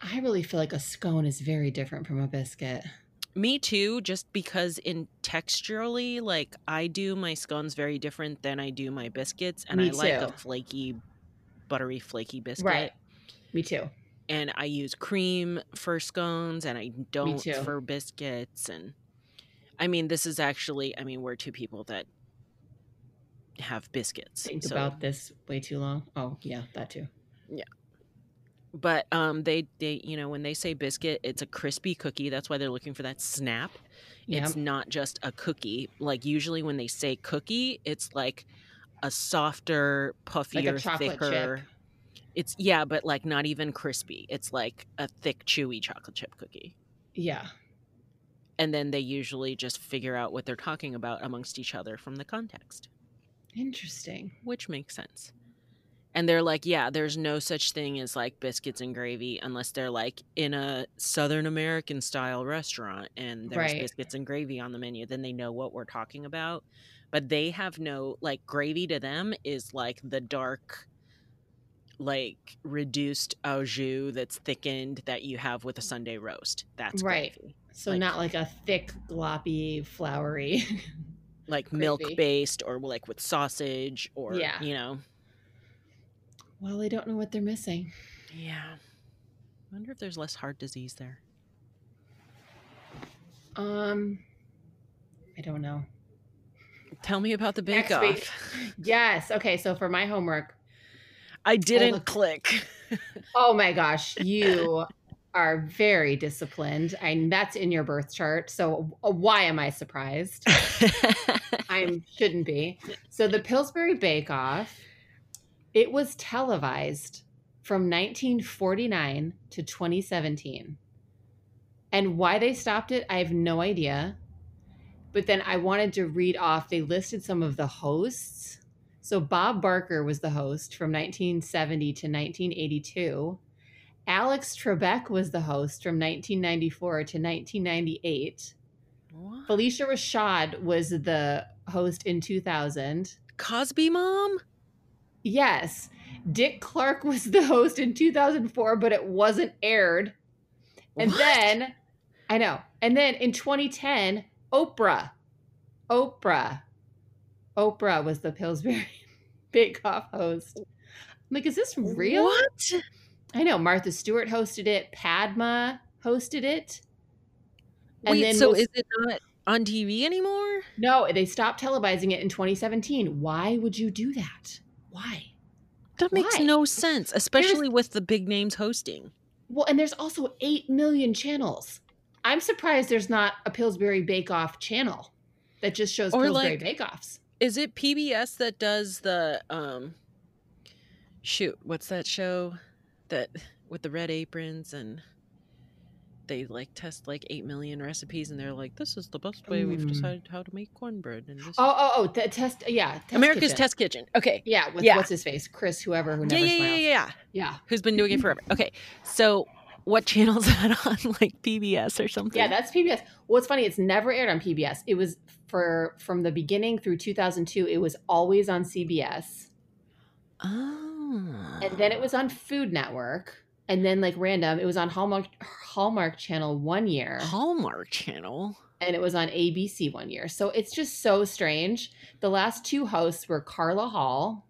I really feel like a scone is very different from a biscuit. Me too, just because in texturally, like I do my scones very different than I do my biscuits, and Me I like a flaky, buttery, flaky biscuit. Right. Me too. And I use cream for scones, and I don't for biscuits, and I mean, this is actually. I mean, we're two people that have biscuits. Think so- about this way too long. Oh yeah, that too. But um, they they you know when they say biscuit, it's a crispy cookie. That's why they're looking for that snap. Yeah. It's not just a cookie. Like usually when they say cookie, it's like a softer, Like puffier, chocolate thicker. chip. It's yeah, but like not even crispy. It's like a thick, chewy chocolate chip cookie. Yeah. And then they usually just figure out what they're talking about amongst each other from the context, Interesting. which makes sense. And they're like, yeah, there's no such thing as like biscuits and gravy unless they're like in a Southern American style restaurant and there's Right. biscuits and gravy on the menu. Then they know what we're talking about. But they have no, like, gravy to them is like the dark, like reduced au jus that's thickened that you have with a Sunday roast. That's Right. gravy. So Like- not like a thick, gloppy, floury. Like <laughs> milk based or like with sausage or, Yeah. you know. Well, they don't know what they're missing. Yeah. wonder if there's less heart disease there. Um, I don't know. Tell me about the bake Next week. off. Yes. Okay. So for my homework, I didn't click. <laughs> oh my gosh, you are very disciplined, and that's in your birth chart. So uh, why am I surprised? <laughs> I shouldn't be. So the Pillsbury Bake Off, it was televised from 1949 to 2017. And why they stopped it, I have no idea. But then I wanted to read off, they listed some of the hosts. So Bob Barker was the host from 1970 to 1982. Alex Trebek was the host from 1994 to 1998. What? Phylicia Rashad was the host in 2000. Cosby mom? Yes. Dick Clark <laughs> was the host in 2004, but it wasn't aired. And What? then, I know. And then in 2010, Oprah. Oprah. Oprah was the Pillsbury <laughs> Bake Off host. I'm like, is this real? What? I know. Martha Stewart hosted it. Padma hosted it. And Wait, then so we'll- is it not on TV anymore? No, they stopped televising it in 2017. Why would you do that? Why? That makes Why? no sense, especially with the big names hosting. Well, and there's also 8 million channels. I'm surprised there's not a Pillsbury Bake Off channel that just shows Or, Pillsbury like- Bake Offs. Is it PBS that does the um shoot, what's that show that with the red aprons and they like test like 8 million recipes and they're like this is the best way we've Mm. decided how to make cornbread and this Oh, oh, oh, the test. Yeah. Test America's Kitchen. Test Kitchen. Okay. Yeah, with Yeah. what's his face? Chris, whoever, who Yeah, never yeah, yeah, smiles. yeah, yeah. Yeah. Who's been doing it forever. Okay. So what channel's <laughs> that on? Like PBS or something? Yeah, that's PBS. Well, it's funny. It's never aired on PBS. It was for from the beginning through 2002. It was always on CBS, Oh. and then it was on Food Network, and then like random, it was on Hallmark Hallmark Channel one year, Hallmark Channel. and it was on ABC one year. So it's just so strange. The last two hosts were Carla Hall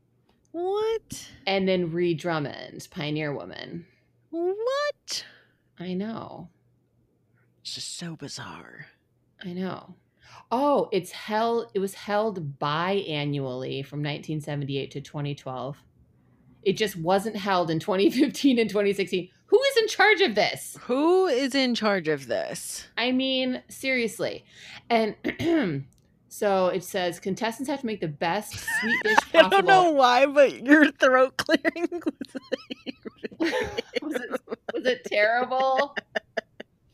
What? and then Ree Drummond, Pioneer Woman. What? I know. It's just so bizarre. I know. Oh, it's held. It was held biannually from 1978 to 2012. It just wasn't held in <laughs> 2015 and 2016. Who is in charge of this? Who is in charge of this? I mean, seriously. And <clears throat> so it says contestants have to make the best sweet <laughs> dish possible. I don't know why, but your throat clearing <laughs> was was, it, was it terrible?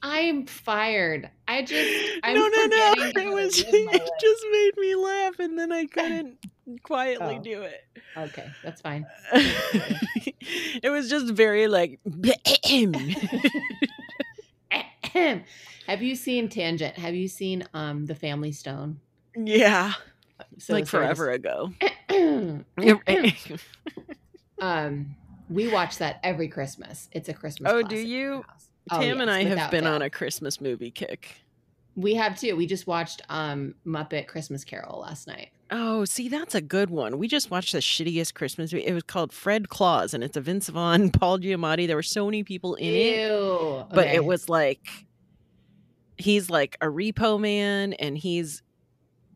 I'm fired. I just <laughs> I'm no, no, no. It was it life. just made me laugh, and then I <laughs> couldn't quietly Oh. do it. Okay, that's fine. <laughs> it was just very like. Have you seen Tangent? Have you seen um The Family Stone? yeah, So like forever ago. <clears throat> <clears throat> um, we watch that every Christmas. It's a Christmas. Oh, do you? Oh, Tam and I have been on a Christmas movie kick. We have too. We just watched um Muppet Christmas Carol last night. Oh, see, that's a good one. We just watched the shittiest Christmas movie. It was called Fred Claus, and it's a Vince Vaughn, <laughs> Paul Giamatti. There were so many people in it, Ew. but it was like he's like a repo man and he's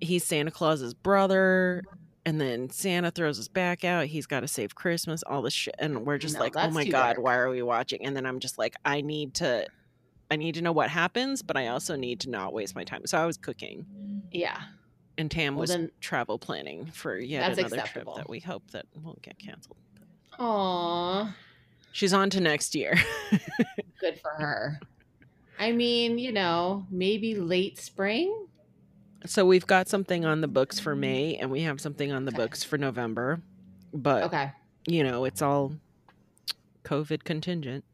he's Santa Claus's brother and then Santa throws us back out. He's got to save Christmas, all this shit. And we're just No, like, oh my God, dark. why are we watching? And then I'm just like, I need to, I need to know what happens, but I also need to not waste my time. So I was cooking Yeah. and Tam Well, was then- travel planning for yet another acceptable. trip that we hope that won't get canceled. Aw, She's on to next year. <laughs> good for her. I mean, you know, maybe late spring. So we've got something on the books for May and we have something on the Okay. books for November. But, Okay. you know, it's all COVID contingent.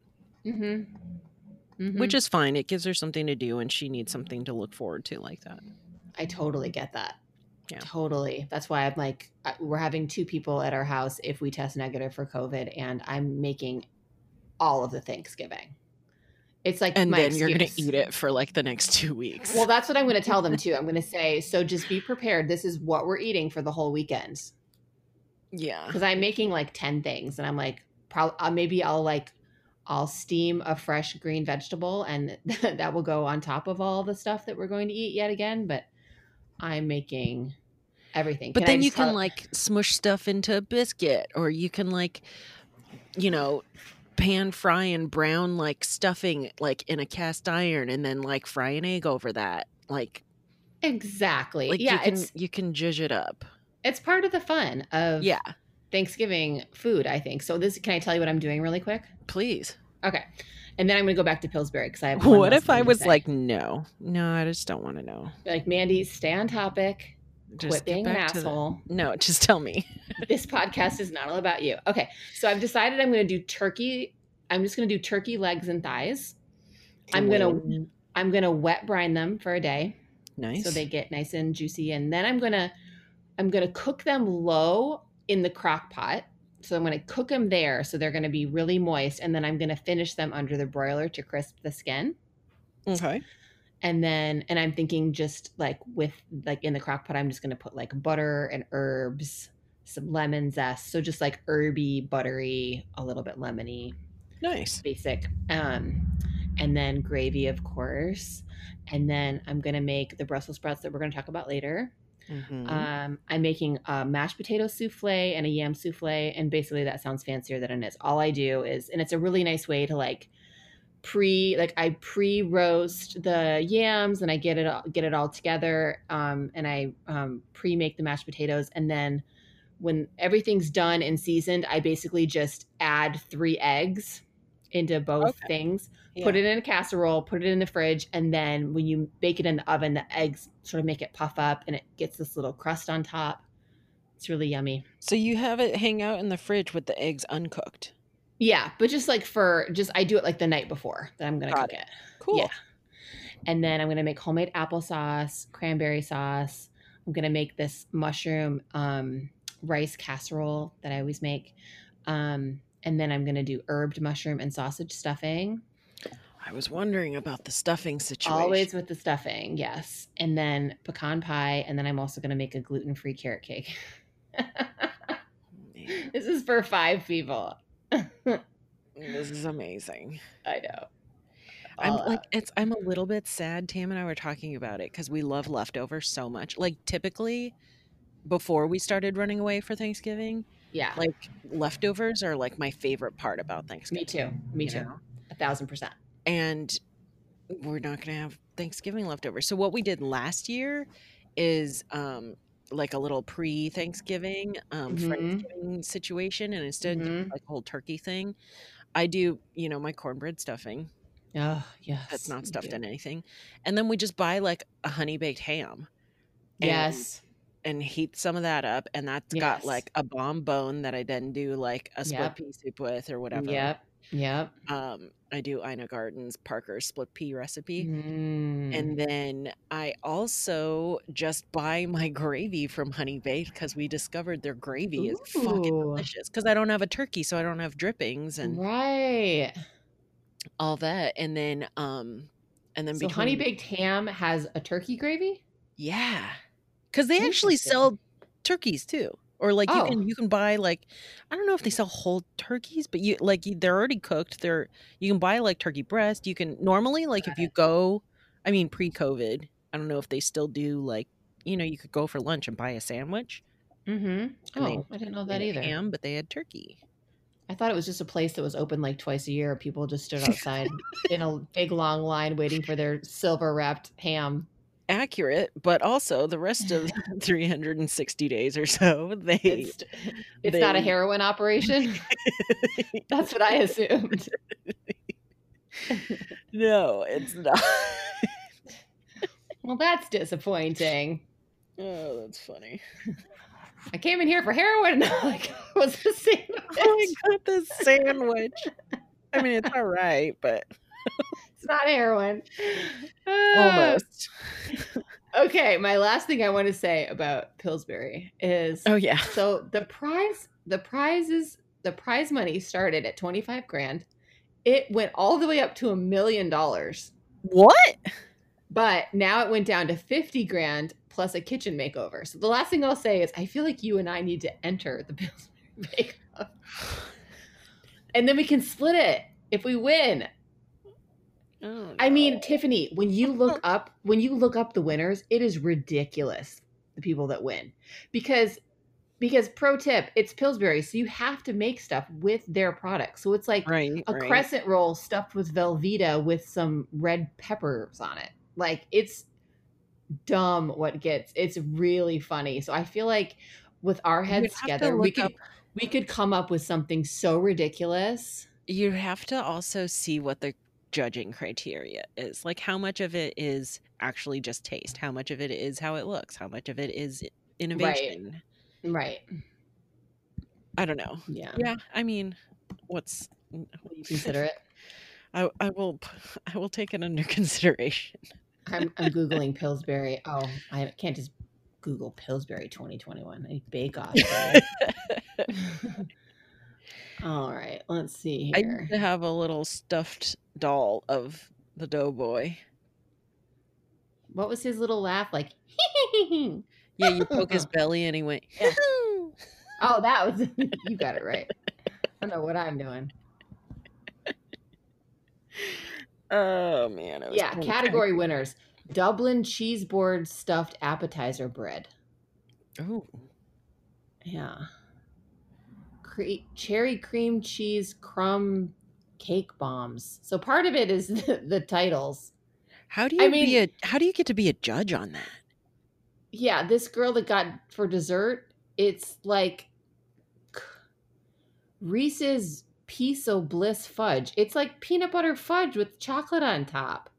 Mm-hmm. which is fine. It gives her something to do, and she needs something to look forward to like that. I totally get that. Yeah. Totally. That's why I'm like, we're having two people at our house if we test negative for COVID, and I'm making all of the Thanksgiving. It's like, And then you're gonna eat it for like the next two weeks. Well, that's what I'm going to tell them <laughs> too. I'm going to say, so just be prepared. This is what we're eating for the whole weekend. yeah, Because I'm making like 10 things, and I'm like, probably uh, maybe I'll like, I'll steam a fresh green vegetable, and <laughs> that will go on top of all the stuff that we're going to eat yet again. But I'm making everything. but Can then you can like smush stuff into a biscuit, or you can like, you know, pan fry and brown like stuffing like in a cast iron, and then like fry an egg over that. Like, Exactly. like yeah, you can it's you can judge it up. it's part of the fun of Yeah, Thanksgiving food, I think. So this can I tell you what I'm doing really quick? please. Okay. And then I'm going to go back to Pillsbury because I have What if I was say. like, no, no, I just don't want to know. like Mandy, stay on topic. Just quit being an to the- asshole. No, <laughs> just tell me. this podcast is not all about you. Okay. So I've decided I'm going to do turkey. I'm just going to do turkey legs and thighs. I'm going to I'm going to wet brine them for a day. nice. so they get nice and juicy and then i'm gonna i'm gonna cook them low in the crock pot so i'm gonna cook them there so they're gonna be really moist and then i'm gonna finish them under the broiler to crisp the skin okay. And then and i'm thinking just like with like in the crock pot i'm just gonna put like butter and herbs some lemon zest. So just like herby buttery a little bit lemony. Nice. basic. Um and then gravy of course. And then i'm gonna make the brussels sprouts that we're gonna talk about later. Mhm. um i'm making a mashed potato souffle and a yam souffle and basically that sounds fancier than it is. All i do is and it's a really nice way to like pre like i pre roast the yams and i get it all get it all together um and i um pre make the mashed potatoes and then when everything's done and seasoned i basically just add three eggs into both Okay. things put it in a casserole put it in the fridge and then when you bake it in the oven the eggs sort of make it puff up and it gets this little crust on top it's really yummy So you have it hang out in the fridge with the eggs uncooked. Yeah but just like for just i do it like the night before that i'm gonna Got cook it. Cool. Yeah. and then i'm gonna make homemade applesauce cranberry sauce i'm gonna make this mushroom um, rice casserole that i always make um, and then i'm gonna do herbed mushroom and sausage stuffing I was wondering about the stuffing situation. Always with the stuffing, yes. And then pecan pie, and then I'm also going to make a gluten free carrot cake. <laughs> This is for five people. <laughs> this is amazing. I know. I'm All like it's I'm a little bit sad Tam and I were talking about it cuz we love leftovers so much. Like typically before we started running away for Thanksgiving, yeah, like leftovers are like my favorite part about Thanksgiving. me too. Me too. know? A thousand percent. and we're not going to have Thanksgiving leftovers. So what we did last year is um like a little pre-Thanksgiving um Mhm. Friendsgiving situation and instead Mhm. like a whole turkey thing, I do, you know, my cornbread stuffing Oh, yes. that's not stuffed in anything. And then we just buy like a honey baked ham and- Yes. and heat some of that up and that's got like a bomb bone that I then do like a split Yep. pea soup with or whatever. Yep. Yep. Um I do Ina Garten's Parker split pea recipe. Mm. And then I also just buy my <laughs> gravy from Honey Baked because we discovered their gravy is fucking delicious. Because I don't have a turkey, so I don't have drippings and right. all that. And then, um, and then So between, honey baked ham has a turkey gravy. yeah, because they actually sell turkeys too. Or like you Oh. can you can buy like I don't know if they sell whole turkeys, but you like they're already cooked. They're you can buy like turkey breast. You can normally like if you go I mean, pre-COVID. I don't know if they still do like you know you could go for lunch and buy a sandwich. Mm-hmm. Oh, they- I didn't know that either. ham, but they had turkey. I thought it was just a place that was open like twice a year. People just stood outside <laughs> in a big long line waiting for their silver wrapped ham. Accurate, but also the rest of <laughs> <laughs> 360 days or so, they It's, it's not a heroin operation. <laughs> That's what I assumed. no, it's not. Well, that's disappointing. oh, that's funny. I came in here for heroin. and Like, was the same. Oh, I got the sandwich. I mean, it's all right, but not heroin. Almost. <sighs> Okay, my last thing I want to say about Pillsbury is Oh yeah. so the prize the prizes the prize money started at 25 grand. It went all the way up to a million dollars. What? But now it went down to 50 grand plus a kitchen makeover. So the last thing I'll say is I feel like you and I need to enter the <laughs> Pillsbury Bake Off. And then we can split it if we win. Oh, I mean. Tiffany, when you look <laughs> up when you look up the winners, it is ridiculous the people that win. Because because pro tip, it's Pillsbury, so you have to make stuff with their products. So it's like right, a right. crescent roll stuffed with Velveeta with some red peppers on it. Like it's dumb what gets. It's really funny. So I feel like with our heads together, we could up- we could come up with something so ridiculous. you have to also see what the judging criteria is. Like how much of it is actually just taste, how much of it is how it looks, how much of it is innovation. Right. I don't know. Yeah. Yeah, I mean, what's Will you consider it? I I will I will take it under <laughs> consideration. I'm, I'm googling Pillsbury. Oh, I can't just Google Pillsbury 2021. I need Bake Off. <laughs> <laughs> All right, let's see I used to have a little stuffed doll of the doughboy. What was his little laugh like? <laughs> Yeah, you poke his <laughs> belly and he went. Yeah. oh, that was <laughs> you got it right. I don't know what I'm doing. Oh man, it was Yeah, category winners: Dublin cheese board stuffed appetizer bread. Oh, Yeah. Cre- cherry cream cheese crumb cake bombs. So part of it is <laughs> the, the titles. How do you I be mean- a how do you get to be a judge on that? Yeah, this girl that got for dessert, it's like Reese's Piece of Bliss fudge. It's like peanut butter fudge with chocolate on top.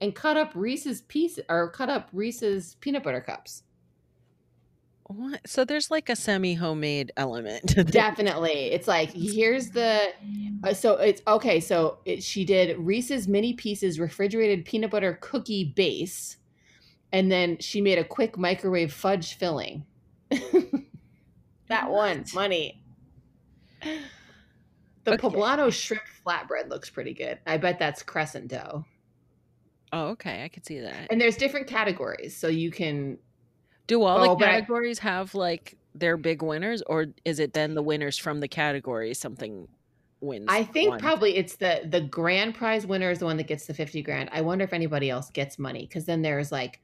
And cut up Reese's piece or cut up Reese's peanut butter cups. What? So there's like a semi homemade element. to this. Definitely. It's like here's the uh, so it's okay, so it, she did Reese's mini pieces refrigerated peanut butter cookie base and then she made a quick microwave fudge filling. <laughs> that one, money. The Okay. poblano shrimp flatbread looks pretty good. I bet that's crescent dough. Oh, okay, I could see that. And there's different categories, so you can Do all Oh, the I- categories have like their big winners, or is it then the winners from the category something wins? I think one? probably it's the the grand prize winner is the one that gets the 50 grand. I wonder if anybody else gets money because then there's like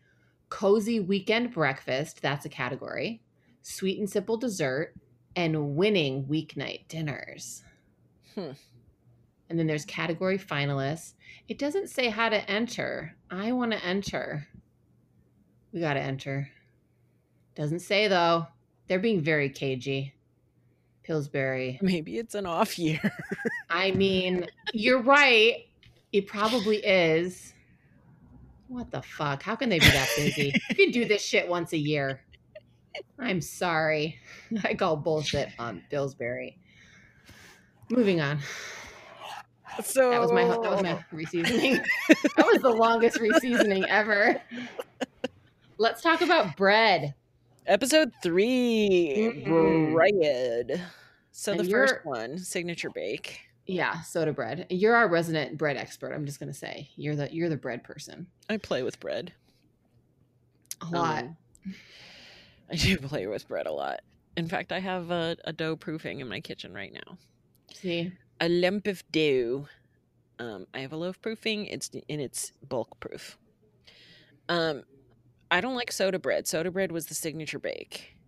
cozy weekend breakfast, that's a category, sweet and simple dessert, and winning weeknight dinners. Hmm. And then there's category finalists. It doesn't say how to enter. I want to enter. We got to enter. Doesn't say though. They're being very cagey. Pillsbury. maybe it's an off year. <laughs> I mean, you're right. It probably is. What the fuck? How can they be that busy? you can do this shit once a year. I'm sorry. <laughs> I call bullshit on Pillsbury. Moving on. so That was my that was my <laughs> reseasoning. that was the longest reseasoning ever. Let's talk about bread. Episode 3 Mm-mm. bread. So And the first one, signature bake. Yeah, soda bread. You're our resident bread expert. I'm just gonna say you're the you're the bread person. I play with bread. A lot. Um, I do play with bread a lot. In fact, I have a, a dough proofing in my kitchen right now. See, A lump of dough. Um, I have a loaf proofing. It's in its bulk proof. Um, I don't like soda bread. Soda bread was the signature bake.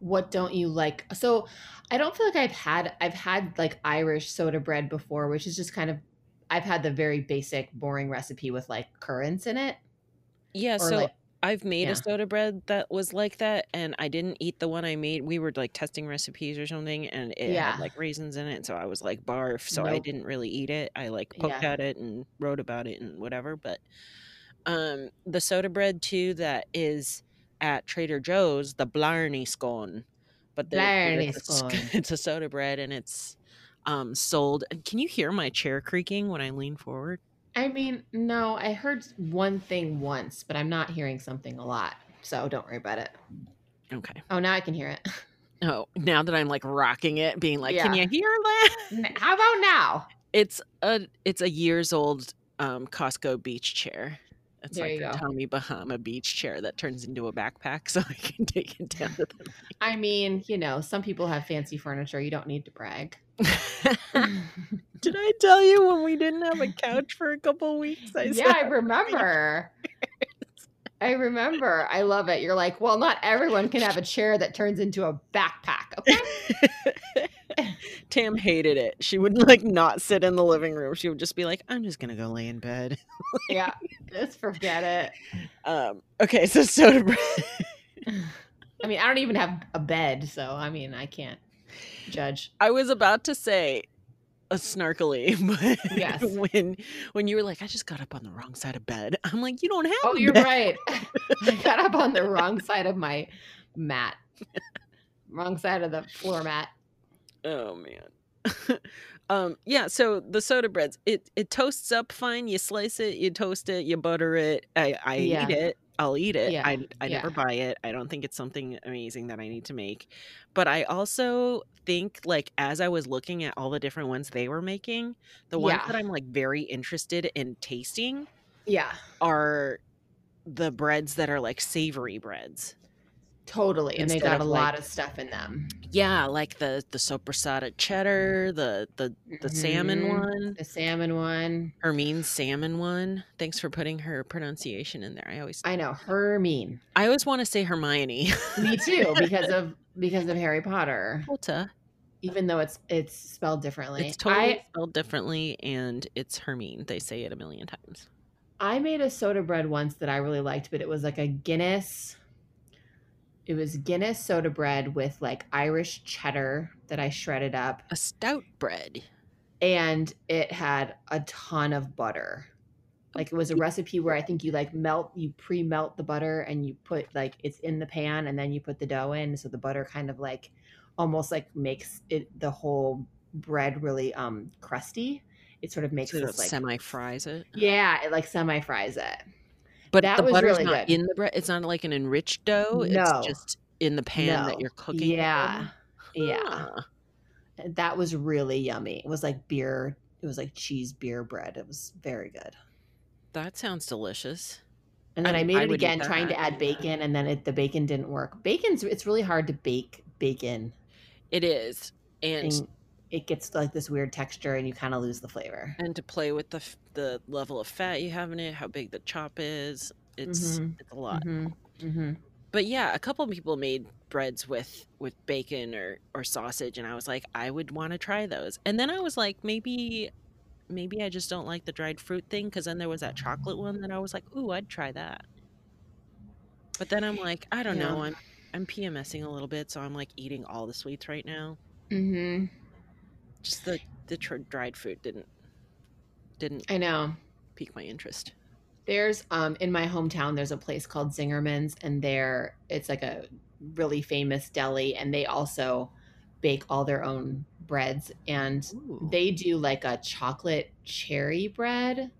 What don't you like? So, I don't feel like I've had I've had like Irish soda bread before, which is just kind of I've had the very basic, boring recipe with like currants in it. Yeah, Or so like, I've made yeah, a soda bread that was like that, and I didn't eat the one I made. We were like testing recipes or something, and it had like raisins in it, so I was like barf. So I didn't really eat it. I like poked yeah, at it and wrote about it and whatever. But um, the soda bread too that is at Trader Joe's, the Blarney scone, but the blarney it's <laughs> scone. it's a soda bread and it's um sold. and Can you hear my chair creaking when I lean forward? I mean, no, I heard one thing once, but I'm not hearing something a lot, so don't worry about it. Okay. Oh, now I can hear it. <laughs> Oh, now that I'm like rocking it, being like, "Can you hear that?" How about now? It's a it's a years old um Costco beach chair. It's There like you a go. Tommy Bahama beach chair that turns into a backpack, <laughs> so I can take it down to them. <laughs> I mean, you know, some people have fancy furniture. You don't need to brag. <laughs> Did I tell you when we didn't have a couch for a couple weeks? I yeah, I remember. I remember. I love it. You're like, well, not everyone can have a chair that turns into a backpack. Okay. <laughs> Tam hated it. She would like not sit in the living room. She would just be like, "I'm just gonna go lay in bed." yeah. <laughs> Just forget it. Um, okay, so soda bread. I mean, I don't even have a bed, so I mean, I can't judge. I was about to say a snarkily, <laughs> but Yes. when when you were like, I just got up on the wrong side of bed. I'm like, you don't have Oh, you're bed. right. I got up on the wrong side of my mat. Wrong side of the floor mat. Oh man. <laughs> um yeah, so the soda breads, it it toasts up fine. You slice it, you toast it, you butter it. I I Yeah. eat it. I'll eat it. Yeah. I I never buy it. I don't think it's something amazing that I need to make. But I also think like as I was looking at all the different ones they were making, the ones that I'm like very interested in tasting Yeah. are the breads that are like savory breads. Totally. And they got a of, lot like of stuff in them. Yeah, like the the soppressata cheddar, the the the salmon Mhm. one, The salmon one. Hermine's salmon one. Thanks for putting her pronunciation in there. I always I know. Hermine. I always want to say Hermione. Me too, because <laughs> of because of Harry Potter. Ulta. Even though it's it's spelled differently. It's totally I spelled differently and it's Hermine. They say it a million times. I made a soda bread once that I really liked, but it was like a Guinness. It was Guinness soda bread with like Irish cheddar that I shredded up, A stout bread. and it had a ton of butter. Like it was a recipe where I think you like melt, you pre-melt the butter, and you put like it's in the pan, and then you put the dough in, so the butter kind of like almost like makes it the whole bread really um crusty. It sort of makes So this like semi fries it. yeah, it like semi fries it. But That the butter's really not good. in the bread. It's not like an enriched dough. No. It's just in the pan that you're cooking. it in. Yeah. Yeah. Huh. That was really yummy. It was like beer. It was like cheese beer bread. It was very good. That sounds delicious. And then I- I, made I it again, trying to add bacon, and then it, the bacon didn't work. Bacon's it's really hard to bake bacon, It is. And and it gets like this weird texture, and you kind of lose the flavor. and to play with the the level of fat you have in it, how big the chop is. It's Mhm. it's a lot. hmm hmm But yeah, a couple people made breads with with bacon or or sausage and I was like I would want to try those. And then I was like maybe maybe I just don't like the dried fruit thing cuz then there was that chocolate one that I was like, "Ooh, I'd try that." But then I'm like, I don't know. I'm I'm PMSing a little bit, so I'm like eating all the sweets right now. hmm Just the the tr- dried fruit didn't didn't I know. pique my interest. There's um in my hometown there's a place called Zingerman's and there it's like a really famous deli and they also bake all their own breads and Ooh. they do like a chocolate cherry bread.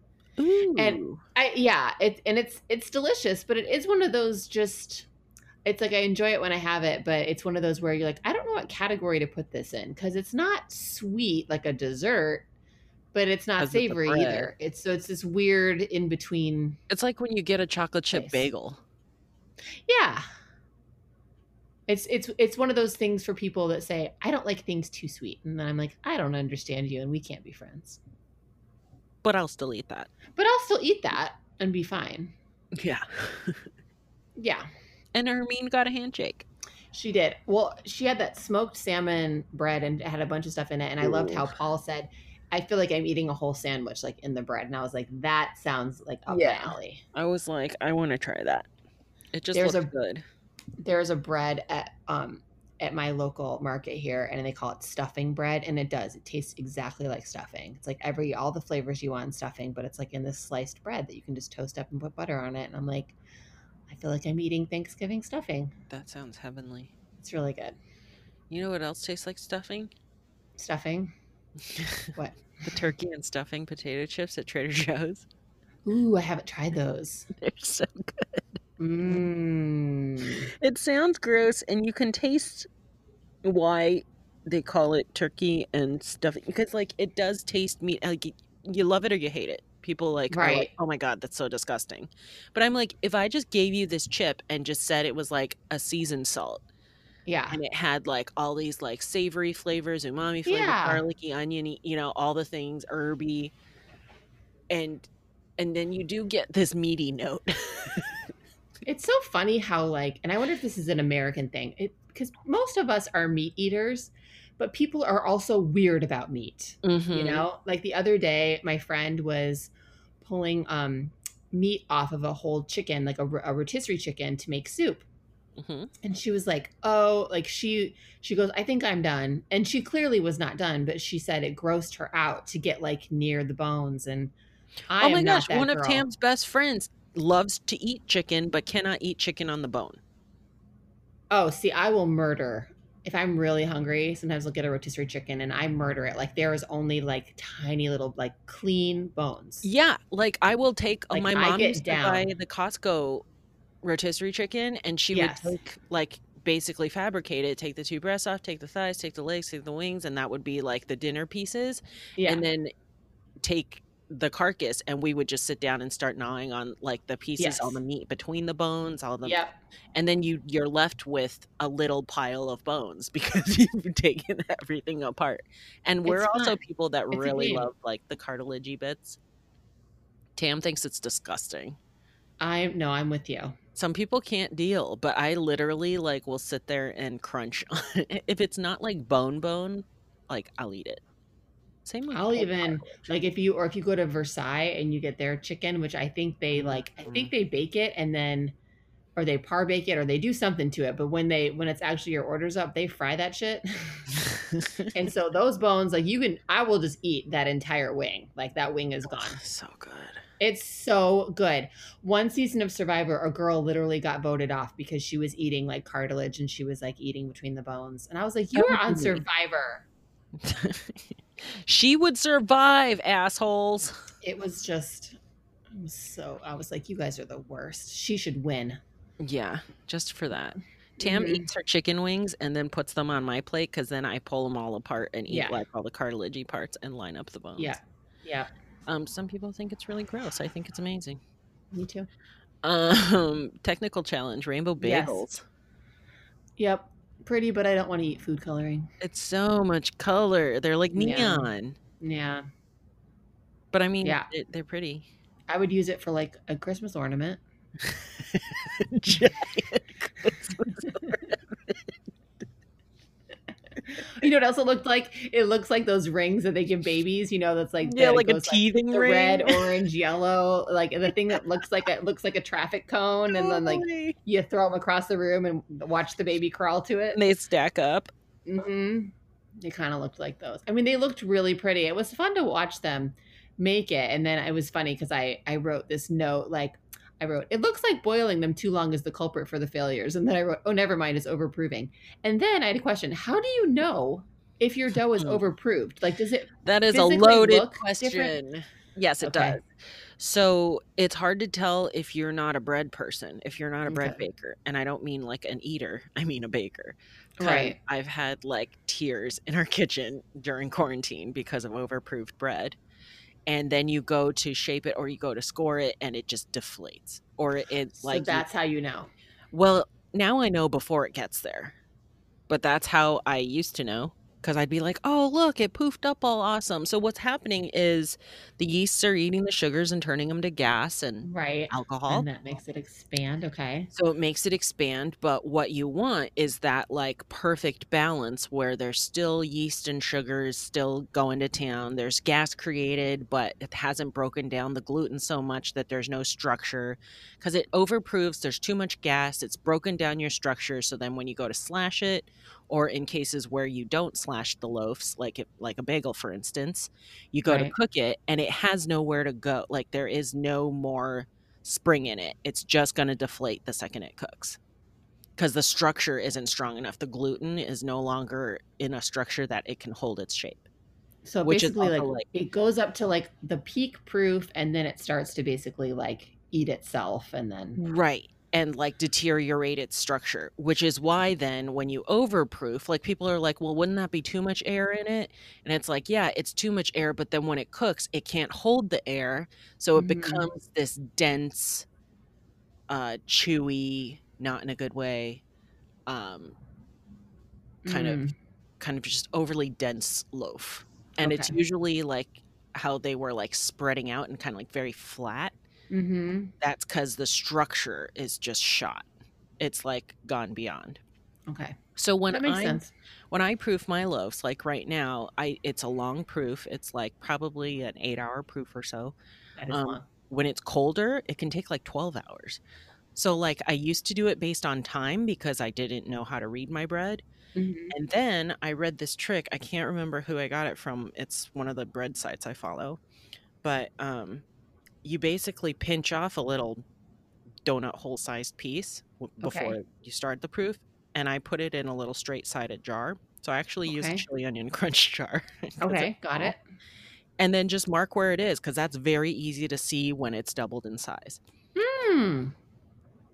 Ooh. and- I yeah, it and it's it's delicious, but it is one of those just it's like I enjoy it when I have it, but it's one of those where you're like, I don't know what category to put this in because it's not sweet like a dessert, but it's not savory either. It's so it's this weird in between it's like when you get a chocolate chip Nice. bagel. Yeah. It's it's it's one of those things for people that say, I don't like things too sweet. And then I'm like, I don't understand you and we can't be friends. But I'll still eat that. But I'll still eat that and be fine. Yeah. <laughs> Yeah, And Hermine got a handshake. she did. Well, she had that smoked salmon bread and it had a bunch of stuff in it. And I loved how Paul said, I feel like I'm eating a whole sandwich like in the bread. And I was like, that sounds like up Yeah. my alley. I was like, I want to try that. It just There's looks a- good. There's a bread at um at my local market here and they call it stuffing bread and it does it tastes exactly like stuffing it's like every all the flavors you want in stuffing but it's like in this sliced bread that you can just toast up and put butter on it and i'm like i feel like i'm eating thanksgiving stuffing That sounds heavenly. it's really good You know what else tastes like stuffing? stuffing <laughs> What? the turkey and stuffing potato chips at Trader Joe's. ooh i haven't tried those <laughs> They're so good. Mmm. It sounds gross, and you can taste why they call it turkey and stuffing because, like, it does taste meat. Like, you love it or you hate it. People like, are like, oh my god, that's so disgusting. But I'm like, if I just gave you this chip and just said it was like a seasoned salt, yeah and it had like all these like savory flavors, umami flavor, Yeah. garlicky, oniony, you know, all the things, herby, and and then you do get this meaty note. <laughs> It's so funny how like, and I wonder if this is an American thing. It because most of us are meat eaters, but people are also weird about meat. You Mhm. know, like the other day, my friend was pulling um meat off of a whole chicken, like a, a rotisserie chicken, to make soup. Mhm. And she was like, "Oh, like she she goes, I think I'm done." And she clearly was not done, but she said it grossed her out to get like near the bones. And I oh my gosh, one girl. of Tam's best friends loves to eat chicken but cannot eat chicken on the bone. Oh, see, I will murder. If I'm really hungry, sometimes I'll get a rotisserie chicken and I murder it. Like there is only like tiny little like clean bones. Yeah, like I will take oh, Like, my mom used to buy the Costco rotisserie chicken and she Yes. would take like basically fabricate it, take the two breasts off, take the thighs, take the legs, take the wings, and that would be like the dinner pieces. Yeah. And then take the carcass and we would just sit down and start gnawing on like the pieces, all Yes. the meat between the bones, all the yep. and then you you're left with a little pile of bones <laughs> because you've taken everything apart and we're It's also fun. people that It's really love like the cartilagey bits tam thinks it's disgusting I no, I'm with you. some people can't deal but i literally like will sit there and crunch <laughs> on it. if it's not like bone bone like i'll eat it same with I'll even like if you or if you go to Versailles and you get their chicken, which I think they mm-hmm, like I mm-hmm. think they bake it and then or they par bake it or they do something to it. But when they when it's actually your orders up, they fry that shit. <laughs> and so those bones, like you can I will just eat that entire wing. Like that wing is gone. <sighs> so good It's so good. One season of Survivor, a girl literally got voted off because she was eating like cartilage and she was like eating between the bones. And I was like, You are on Survivor. <laughs> she would survive assholes It was just was so I was like, You guys are the worst. She should win. Yeah, just for that. Tam Mhm. eats her chicken wings and then puts them on my plate because then I pull them all apart and eat Yeah. like all the cartilagey parts and line up the bones. Yeah. Yeah. Um, some people think it's really gross. I think it's amazing. Me too. <laughs> Um, technical challenge: rainbow Yes. Yep. Pretty, but I don't want to eat food coloring. It's so much color. They're like neon, Yeah. but I mean, Yeah. they- they're pretty. I would use it for like a Christmas ornament. <laughs> Giant Christmas <laughs> You know what else it looked like? It looks like those rings that they give babies. You know, that's like yeah, like a teething the ring. red, <laughs> orange, yellow, like the thing that looks like it looks like a traffic cone, and then like you throw them across the room and watch the baby crawl to it. and they stack up. hmm They kind of looked like those. I mean, they looked really pretty. It was fun to watch them make it, and then it was funny because I I wrote this note like. I wrote, it looks like boiling them too long is the culprit for the failures. And then I wrote, oh, never mind, it's overproving. And then I had a question How do you know if your dough is Hmm. overproved? Like, does it, That is a loaded question. different? Yes, it Okay. does. So it's hard to tell if you're not a bread person, if you're not a bread Okay. baker. And I don't mean like an eater, <laughs> I mean a baker. Right. I've had like tears in our <laughs> kitchen during quarantine because of overproved bread. And then you go to shape it or you go to score it and it just deflates. Or it so like you- that's how you know. well, now I know before it gets there. But that's how I used to know. Because I'd be like, oh, look, it poofed up all awesome. So what's happening is the yeasts are eating the sugars and turning them to gas and Right. alcohol. And that makes it expand. Okay. So it makes it expand, but what you want is that like perfect balance where there's still yeast and sugars still going to town. There's gas created, but it hasn't broken down the gluten so much that there's no structure because it overproves. There's too much gas. It's broken down your structure. So then when you go to slash it, or in cases where you don't slash the loaves, like it, like a bagel, for instance, you go to cook it and it has nowhere to go. Like there is no more spring in it. It's just going to deflate the second it cooks because the structure isn't strong enough. The gluten is no longer in a structure that it can hold its shape. So Which basically, like, like- it goes up to like the peak proof, and then it starts to basically like eat itself, and then Right. And like deteriorate its structure, which is why then when you overproof, like people are like, well, wouldn't that be too much air in it? And it's like, yeah, it's too much air, but then when it cooks, it can't hold the air. So it Mhm. becomes this dense, uh, chewy, not in a good way, um, kind of Mm, kind of just overly dense loaf. And it's usually like how they were like spreading out and kind of like very flat. Mhm. That's because the structure is just shot. It's like gone beyond. Okay. So when That makes I sense. when I proof my loaves, like right now, I it's a long proof. It's like probably an eight hour proof or so. That is Um. When it's colder, it can take like twelve hours. So like I used to do it based on time because I didn't know how to read my bread. Mhm. And then I read this trick. I can't remember who I got it from. It's one of the bread sites I follow. But um, you basically pinch off a little donut hole sized piece w- Okay. before you start the proof. And I put it in a little straight sided jar. So I actually use a chili onion <laughs> crunch jar. <laughs> Okay, got it. And then just mark where it is because that's very easy to see when it's doubled in size. Hmm.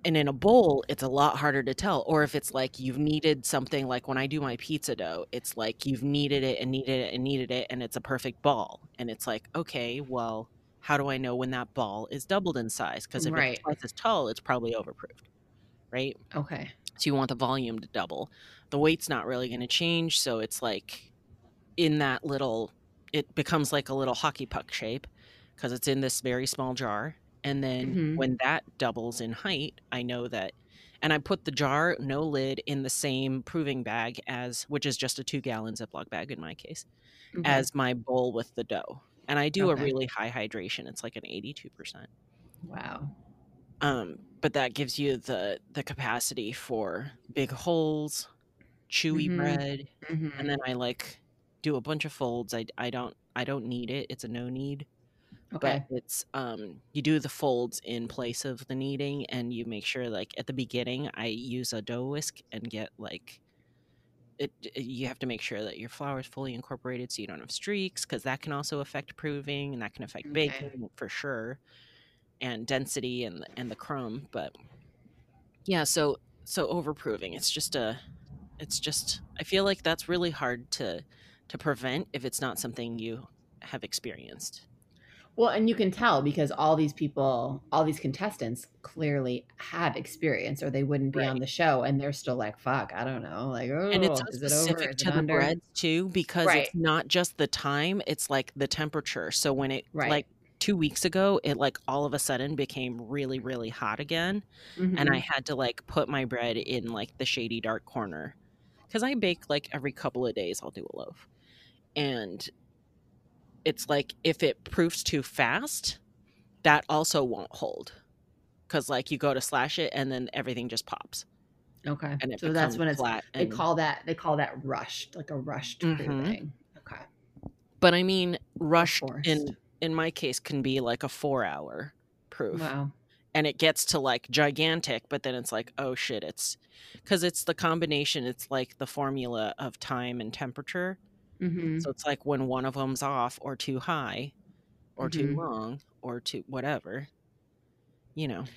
And in a bowl, it's a lot harder to tell. Or if it's like you've kneaded something, like when I do my pizza dough, it's like you've kneaded it and kneaded it and kneaded it, and it's a perfect ball. And it's like, okay, well, how do I know when that ball is doubled in size? Because if Right. it's twice as tall, it's probably overproofed, right? Okay. So you want the volume to double. The weight's not really going to change. So it's like in that little, it becomes like a little hockey puck shape because it's in this very small jar. And then Mhm. when that doubles in height, I know that. And I put the jar, no lid, in the same proving bag as, which is just a two gallon Ziploc bag in my case, Okay. as my bowl with the dough. And I do a really high hydration. It's like an 82%. wow. Um, but that gives you the the capacity for big holes, chewy Mhm. bread, Mhm. and then I like do a bunch of folds. I I don't I don't need it. It's a no need. Okay. But it's um you do the folds in place of the kneading and you make sure like at the beginning I use a dough whisk and get like it eh, you have to make sure that your flour is fully incorporated so you don't have streaks because that can also affect proving and that can affect Okay. baking for sure and density and and the crumb but yeah so so overproving it's just a it's just i feel like that's really hard to to prevent if it's not something you have experienced Well, and you can tell because all these people, all these contestants clearly have experience or they wouldn't be Right. on the show and they're still like, fuck, I don't know. Like, oh, and it's so is it over? specific Is to it the under? breads too because Right. it's not just the time it's like the temperature so when it Right. like two weeks ago it like all of a sudden became really really hot again and Mhm. I had to like put my bread in like the shady dark corner because I bake like every couple of days I'll do a loaf and it's like if it proofs too fast that also won't hold because like you go to slash it and then everything just pops Okay. and So that's when it's flat they and, call that they call that rushed, like a rushed Mhm. proving. Okay. but I mean rushed forced. in in my case can be like a four hour proof Wow. and it gets to like gigantic but then it's like oh shit it's because it's the combination it's like the formula of time and temperature hmm so it's like when one of them's off or too high or too Mhm. long or too whatever you know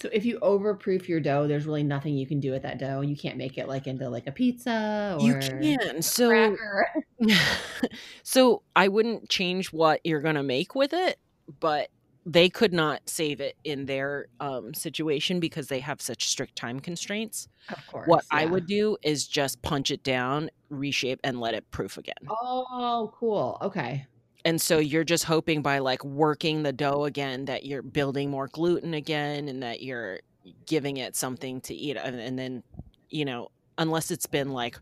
So if you overproof your dough, there's really nothing you can do with that dough. You can't make it like into like a pizza or you can so cracker. <laughs> so i wouldn't change what you're gonna make with it but they could not save it in their um, situation because they have such strict time constraints. Of course. What I would do is just punch it down, reshape, and let it proof again. Oh, cool. Okay. And so you're just hoping by like working the dough again that you're building more gluten again and that you're giving it something to eat. And, and then, you know, unless it's been like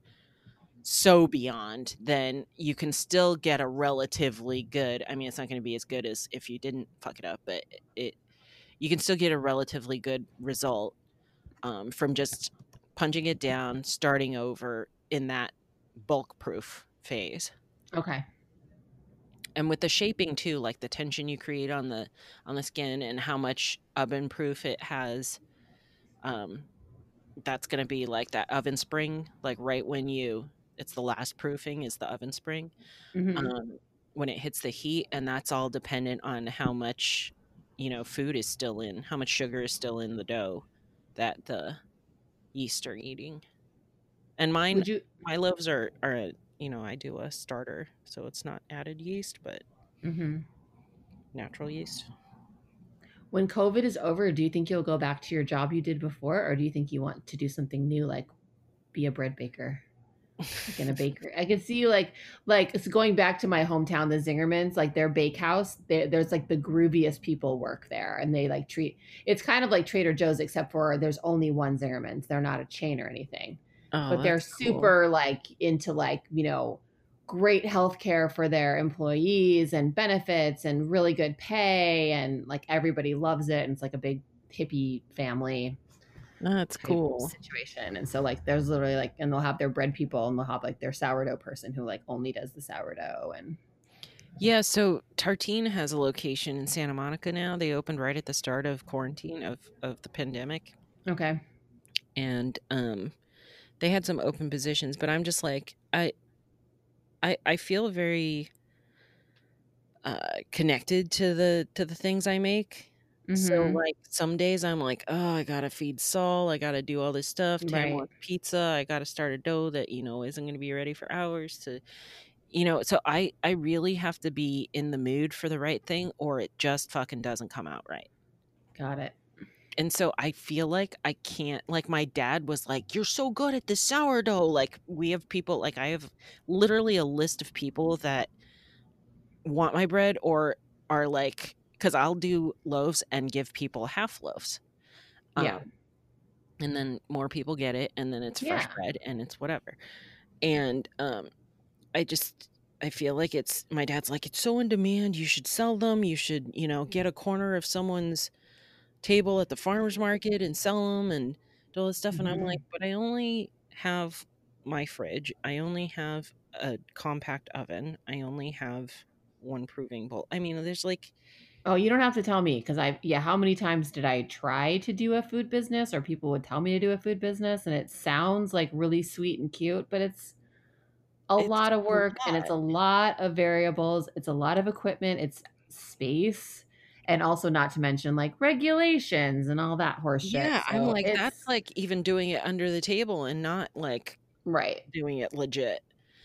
so beyond, then you can still get a relatively good. I mean, it's not going to be as good as if you didn't fuck it up, but it you can still get a relatively good result um, from just punching it down, starting over in that bulk proof phase. Okay. And with the shaping too, like the tension you create on the on the skin and how much oven proof it has, um, that's gonna be like that oven spring, like right when you it's the last proofing is the oven spring Mhm. um, when it hits the heat and that's all dependent on how much you know food is still in how much sugar is still in the dough that the yeast are eating and mine you? my loaves are are a, you know i do a starter so it's not added yeast but hmm natural yeast When COVID is over, do you think you'll go back to your job you did before, or do you think you want to do something new, like be a bread baker? Like in a bakery. I can see you like like it's going back to my hometown, the Zingerman's, like their bakehouse. They, there's like the grooviest people work there, and they like treat. It's kind of like Trader Joe's, except for there's only one Zingerman's. They're not a chain or anything, oh, but they're that's cool. super like into like you know great health care for their employees and benefits and really good pay and like everybody loves it and it's like a big hippie family that's cool situation. And so like there's literally like and they'll have their bread people and they'll have like their sourdough person who like only does the sourdough and yeah so tartine has a location in santa monica now they opened right at the start of quarantine of of the pandemic okay. and um they had some open positions but i'm just like i i i feel very uh connected to the to the things i make so Mhm. like some days i'm like oh i gotta feed saul i gotta do all this stuff Right. wants pizza i gotta start a dough that you know isn't gonna be ready for hours to you know so i i really have to be in the mood for the right thing or it just fucking doesn't come out right Got it. and so I feel like I can't like my dad was like, You're so good at the sourdough. Like we have people like I have literally a list of people that want my bread or are like because I'll do loaves and give people half loaves. Yeah. Um, and then more people get it and then it's fresh Yeah. bread and it's whatever. And um I just I feel like it's my dad's like it's so in demand, you should sell them, you should, you know, get a corner of someone's table at the farmers market and sell them and do all this stuff and i'm like but i only have my fridge i only have a compact oven i only have one proving bowl i mean there's like Oh, you don't have to tell me because I yeah, how many times did I try to do a food business or people would tell me to do a food business and it sounds like really sweet and cute, but it's a It's lot of work and it's a lot. of variables, it's a lot of equipment, it's space and also not to mention like regulations and all that horse shit. yeah i'm like that's like even doing it under the table and not like right, doing it legit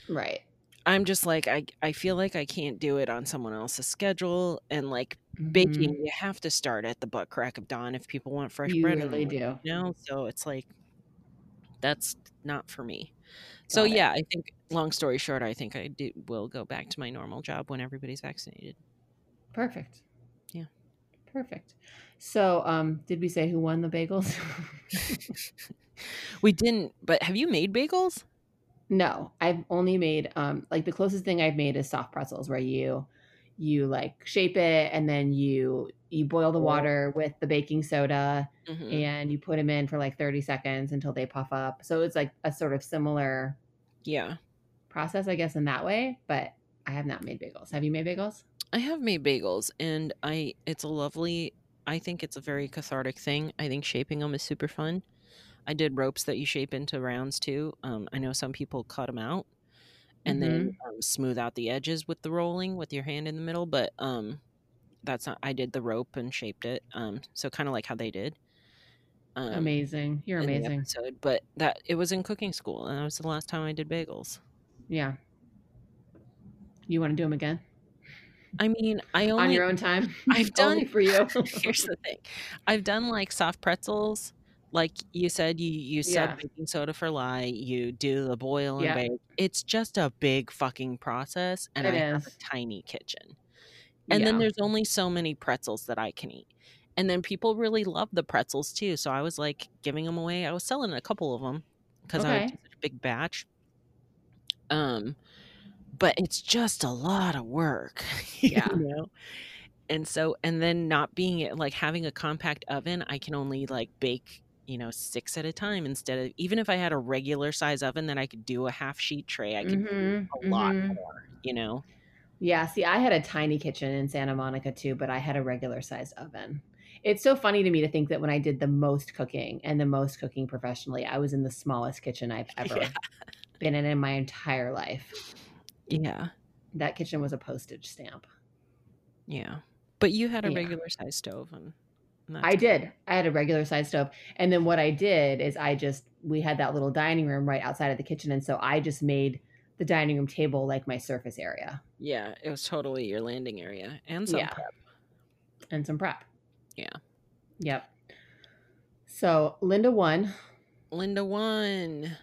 right. i'm just like i i feel like i can't do it on someone else's schedule and like baking Mhm. you have to start at the butt crack of dawn if people want fresh You bread really do. you know so it's like that's not for me so it. yeah i think long story short i think i do will go back to my normal job when everybody's vaccinated Perfect. Yeah. Perfect. So, um, did we say who won the bagels? <laughs> we didn't but have you made bagels no, I've only made um like the closest thing I've made is soft pretzels where you you like shape it and then you you boil the water with the baking soda Mhm. and you put them in for like 30 seconds until they puff up. So it's like a sort of similar yeah process I guess in that way, but I have not made bagels. Have you made bagels? i have made bagels and i it's a lovely i think it's a very cathartic thing i think shaping them is super fun i did ropes that you shape into rounds too um, i know some people cut them out and then um, smooth out the edges with the rolling with your hand in the middle but um that's not i did the rope and shaped it um so kind of like how they did um amazing. You're amazing. episode but that it was in cooking school and that was the last time i did bagels Yeah. You want to do them again? I mean, I only on your own time. I've <laughs> done Only for you. <laughs> here's the thing. I've done like soft pretzels. Like you said, you you sub Yeah. baking soda for lye, you do the boil and Yeah. bake. It's just a big fucking process, and It I have a tiny kitchen. And then there's only so many pretzels that I can eat. And then people really love the pretzels too. So I was like giving them away. I was selling a couple of them because I Okay. do such a big batch. Um, but it's just a lot of work, <laughs> you Yeah. know? And so, and then not being like having a compact oven, I can only like bake, you know, six at a time instead of even if I had a regular size oven that I could do a half sheet tray, I could do Mhm, a lot mhm. more, you know? Yeah, see, I had a tiny kitchen in Santa Monica too, but I had a regular sized oven. It's so funny to me to think that when I did the most cooking and the most cooking professionally, I was in the smallest kitchen I've <laughs> ever Yeah. been in in my entire life. Yeah. That kitchen was a postage stamp. Yeah. But you had a Yeah. regular size stove and and I did. I had a regular sized stove. And then what I did is I just, we had that little dining room right outside of the kitchen. And so I just made the dining room table like my surface area Yeah, it was totally your landing area and some Yeah. prep. and some prep. Yeah. Yep. So Linda won. Linda won.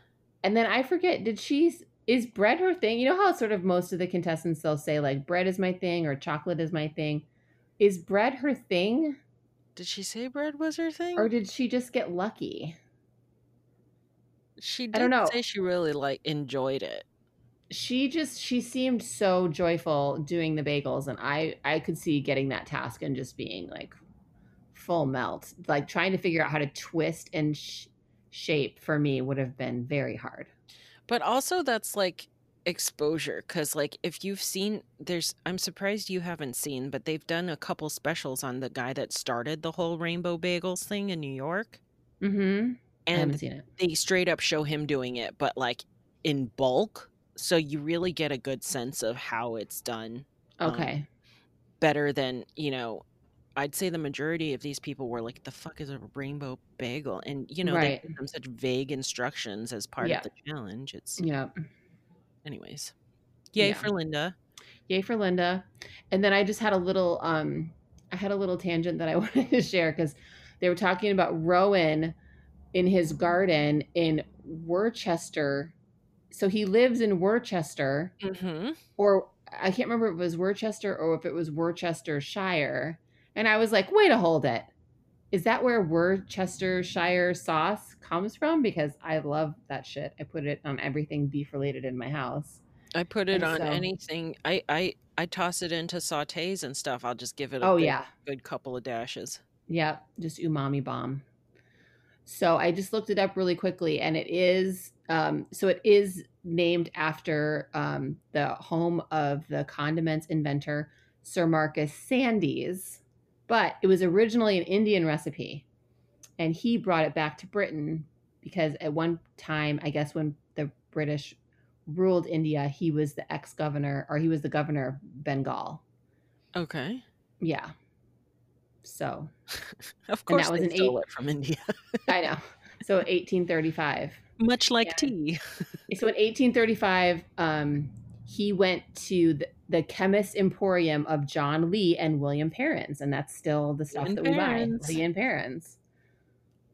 And then I forget, did she is bread her thing? You know how sort of most of the contestants they'll say like bread is my thing or chocolate is my thing. Is bread her thing Did she say bread was her thing? or did she just get lucky? she I don't know. say she really like enjoyed it. She just she seemed so joyful doing the bagels and I I could see getting that task and just being like full melt. Like trying to figure out how to twist and sh- shape for me would have been very hard. But also that's like exposure cuz like if you've seen there's I'm surprised you haven't seen, but they've done a couple specials on the guy that started the whole rainbow bagels thing in New York mm-hmm I haven't and seen it. they straight up show him doing it but like in bulk so you really get a good sense of how it's done um, Okay. better than you know i'd say the majority of these people were like the fuck is a rainbow bagel and you know Right. they give them such vague instructions as part Yeah. of the challenge it's Yeah. Anyways yay Yeah. for linda Yay for Linda. And then I just had a little um I had a little tangent that I <laughs> wanted to share because they were talking about Rowan in his garden in Worcester. So he lives in Worcester, mm-hmm. or I can't remember if it was Worcester or if it was Worcestershire. And I was like, wait a hold it. Is that where Worcestershire sauce comes from? Because I love that shit. I put it on everything beef related in my house. i put it And on so- anything i i i toss it into sautés and stuff i'll just give it a Oh good, yeah. good couple of dashes Yep, just umami bomb. So I just looked it up really quickly, and it is um, so it is named after um, the home of the condiments inventor Sir Marcus Sandys, but it was originally an Indian recipe, and he brought it back to Britain because at one time, I guess when the British ruled India, he was the ex governor or he was the governor of Bengal. okay Yeah. So <laughs> of And course that was an stole it from india <laughs> I know. So 1835. much like Yeah. tea So in 1835, um, he went to the, the Chemist Emporium of John Lea and William Perrins, and that's still the stuff and that we buy. Lea and Perrins.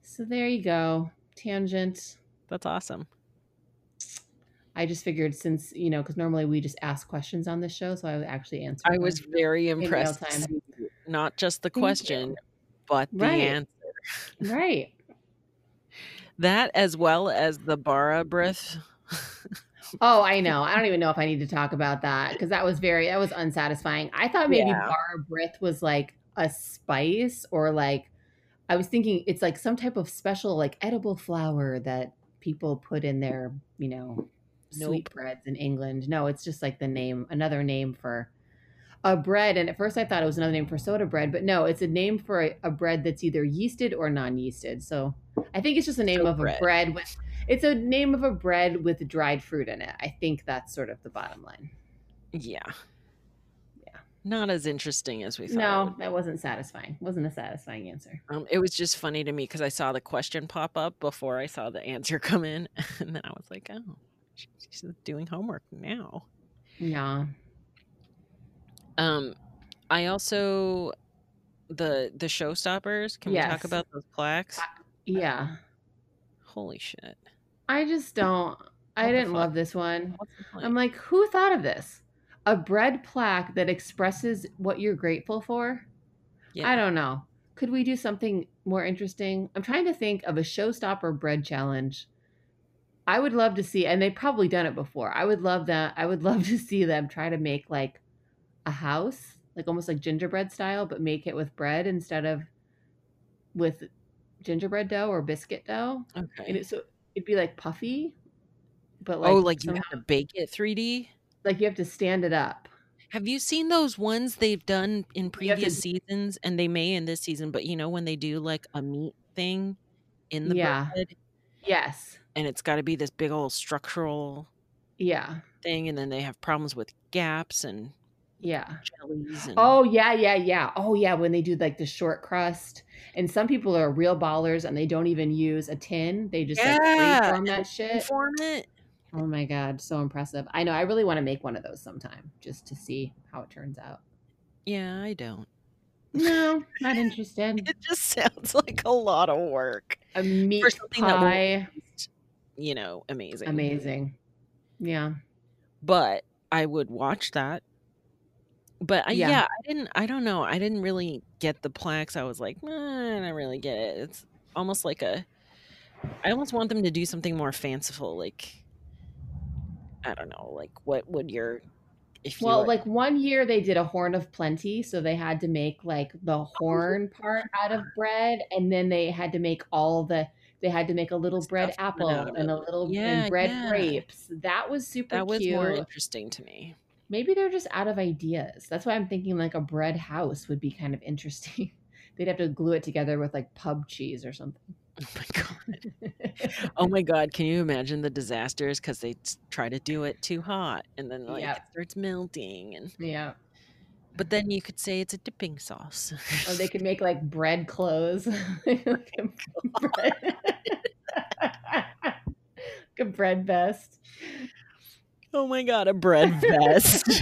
So there you go. Tangent. that's awesome I just figured since you know, because normally we just ask questions on this show, so I would actually answer. I was very impressed. Not just the Thank you. question, but the Right. answer. right. That as well as the bara brith. <laughs> Oh, I <laughs> know. I don't even know if I need to talk about that because that was very that was unsatisfying. I thought maybe Yeah. bara brith was like a spice or like I was thinking it's like some type of special like edible flower that people put in their, you know, Nope. breads in England. No, it's just like the name, another name for a bread. And at first I thought it was another name for soda bread, but no, it's a name for a, a bread that's either yeasted or non-yeasted. So I think it's just a name So of bread. a bread with it's a name of a bread with dried fruit in it. I think that's sort of the bottom line. Yeah. Yeah. Not as interesting as we thought. No, that wasn't satisfying. Wasn't a satisfying answer. Um, it was just funny to me because I saw the question pop up before I saw the answer <laughs> come in, and then I was like, "Oh, she's doing homework now." Yeah. Um, I also the the showstoppers. Can we talk about those plaques? Yeah. Holy shit! I just don't. I What didn't love this one. What's the point? I'm like, who thought of this? A bread plaque that expresses what you're grateful for? yeah. I don't know. Could we do something more interesting? I'm trying to think of a showstopper bread challenge. I would love to see, and they've probably done it before. I would love that. I would <laughs> love to see them try to make like a house, like almost like gingerbread style, but make it with bread instead of with gingerbread dough or biscuit dough. And Okay. it, so it'd be like puffy, but like oh, like you have to bake it 3D. like you have to stand it up. Have you seen those ones they've done in have to- previous seasons, and they may in this season? But you know when they do like a meat thing in the Yeah. bread, Yes. and it's got to be this big old structural Yeah. thing, and then they have problems with gaps and Yeah. jellies. And, Oh yeah, yeah, yeah. Oh yeah, when they do like the short crust, and some people are real ballers and they don't even use a tin; they just like Yeah, freeform that shit. form it. Oh my god, so impressive! I know. I really want to make one of those sometime just to see how it turns out. Yeah, I don't. No, not <laughs> interested. It just sounds like a lot of work. A meat For something pie, taste, You know, amazing. amazing. Yeah, But I would watch that. But I, Yeah. yeah. I didn't. I don't know. I didn't really get the plaques. I was like, eh, I don't really get it. It's almost like a. I almost want them to do something more fanciful, like. I don't know, like what would your, if Well, were- like one year they did a horn of plenty, so they had to make like the horn part out of bread, and then they had to make all the they had to make a little bread apple and a little Yeah, and bread yeah. grapes. That was super cute. that was cute. more interesting to me. Maybe they're just out of ideas. That's why I'm thinking like a bread house would be kind of interesting. <laughs> They'd have to glue it together with like pub cheese or something. <laughs> Oh my god. Oh my god, can you imagine the disasters because they try to do it too hot and then like Yep. it starts melting and yeah. but then you could say it's a dipping sauce. Or they could make like bread clothes. <laughs> like a bread. like a bread vest. Oh my god, a bread vest. <laughs>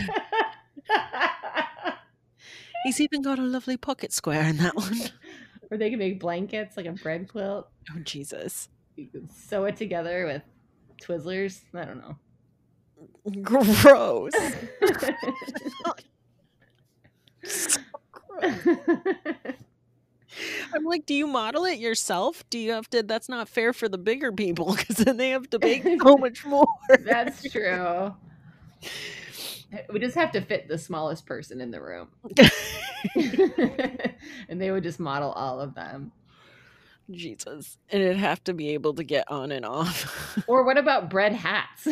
He's even got a lovely pocket square in that one. <laughs> or they can make blankets like a bread quilt. Oh Jesus. You could sew it together with Twizzlers. I don't know. Gross. <laughs> So gross. I'm like, do you model it yourself? Do you have to? That's not fair for the bigger people because then they have to bake <laughs> so much more. That's true. We just have to fit the smallest person in the room. <laughs> <laughs> and they would just model all of them. Jesus. And it'd have to be able to get on and off. Or what about bread hats?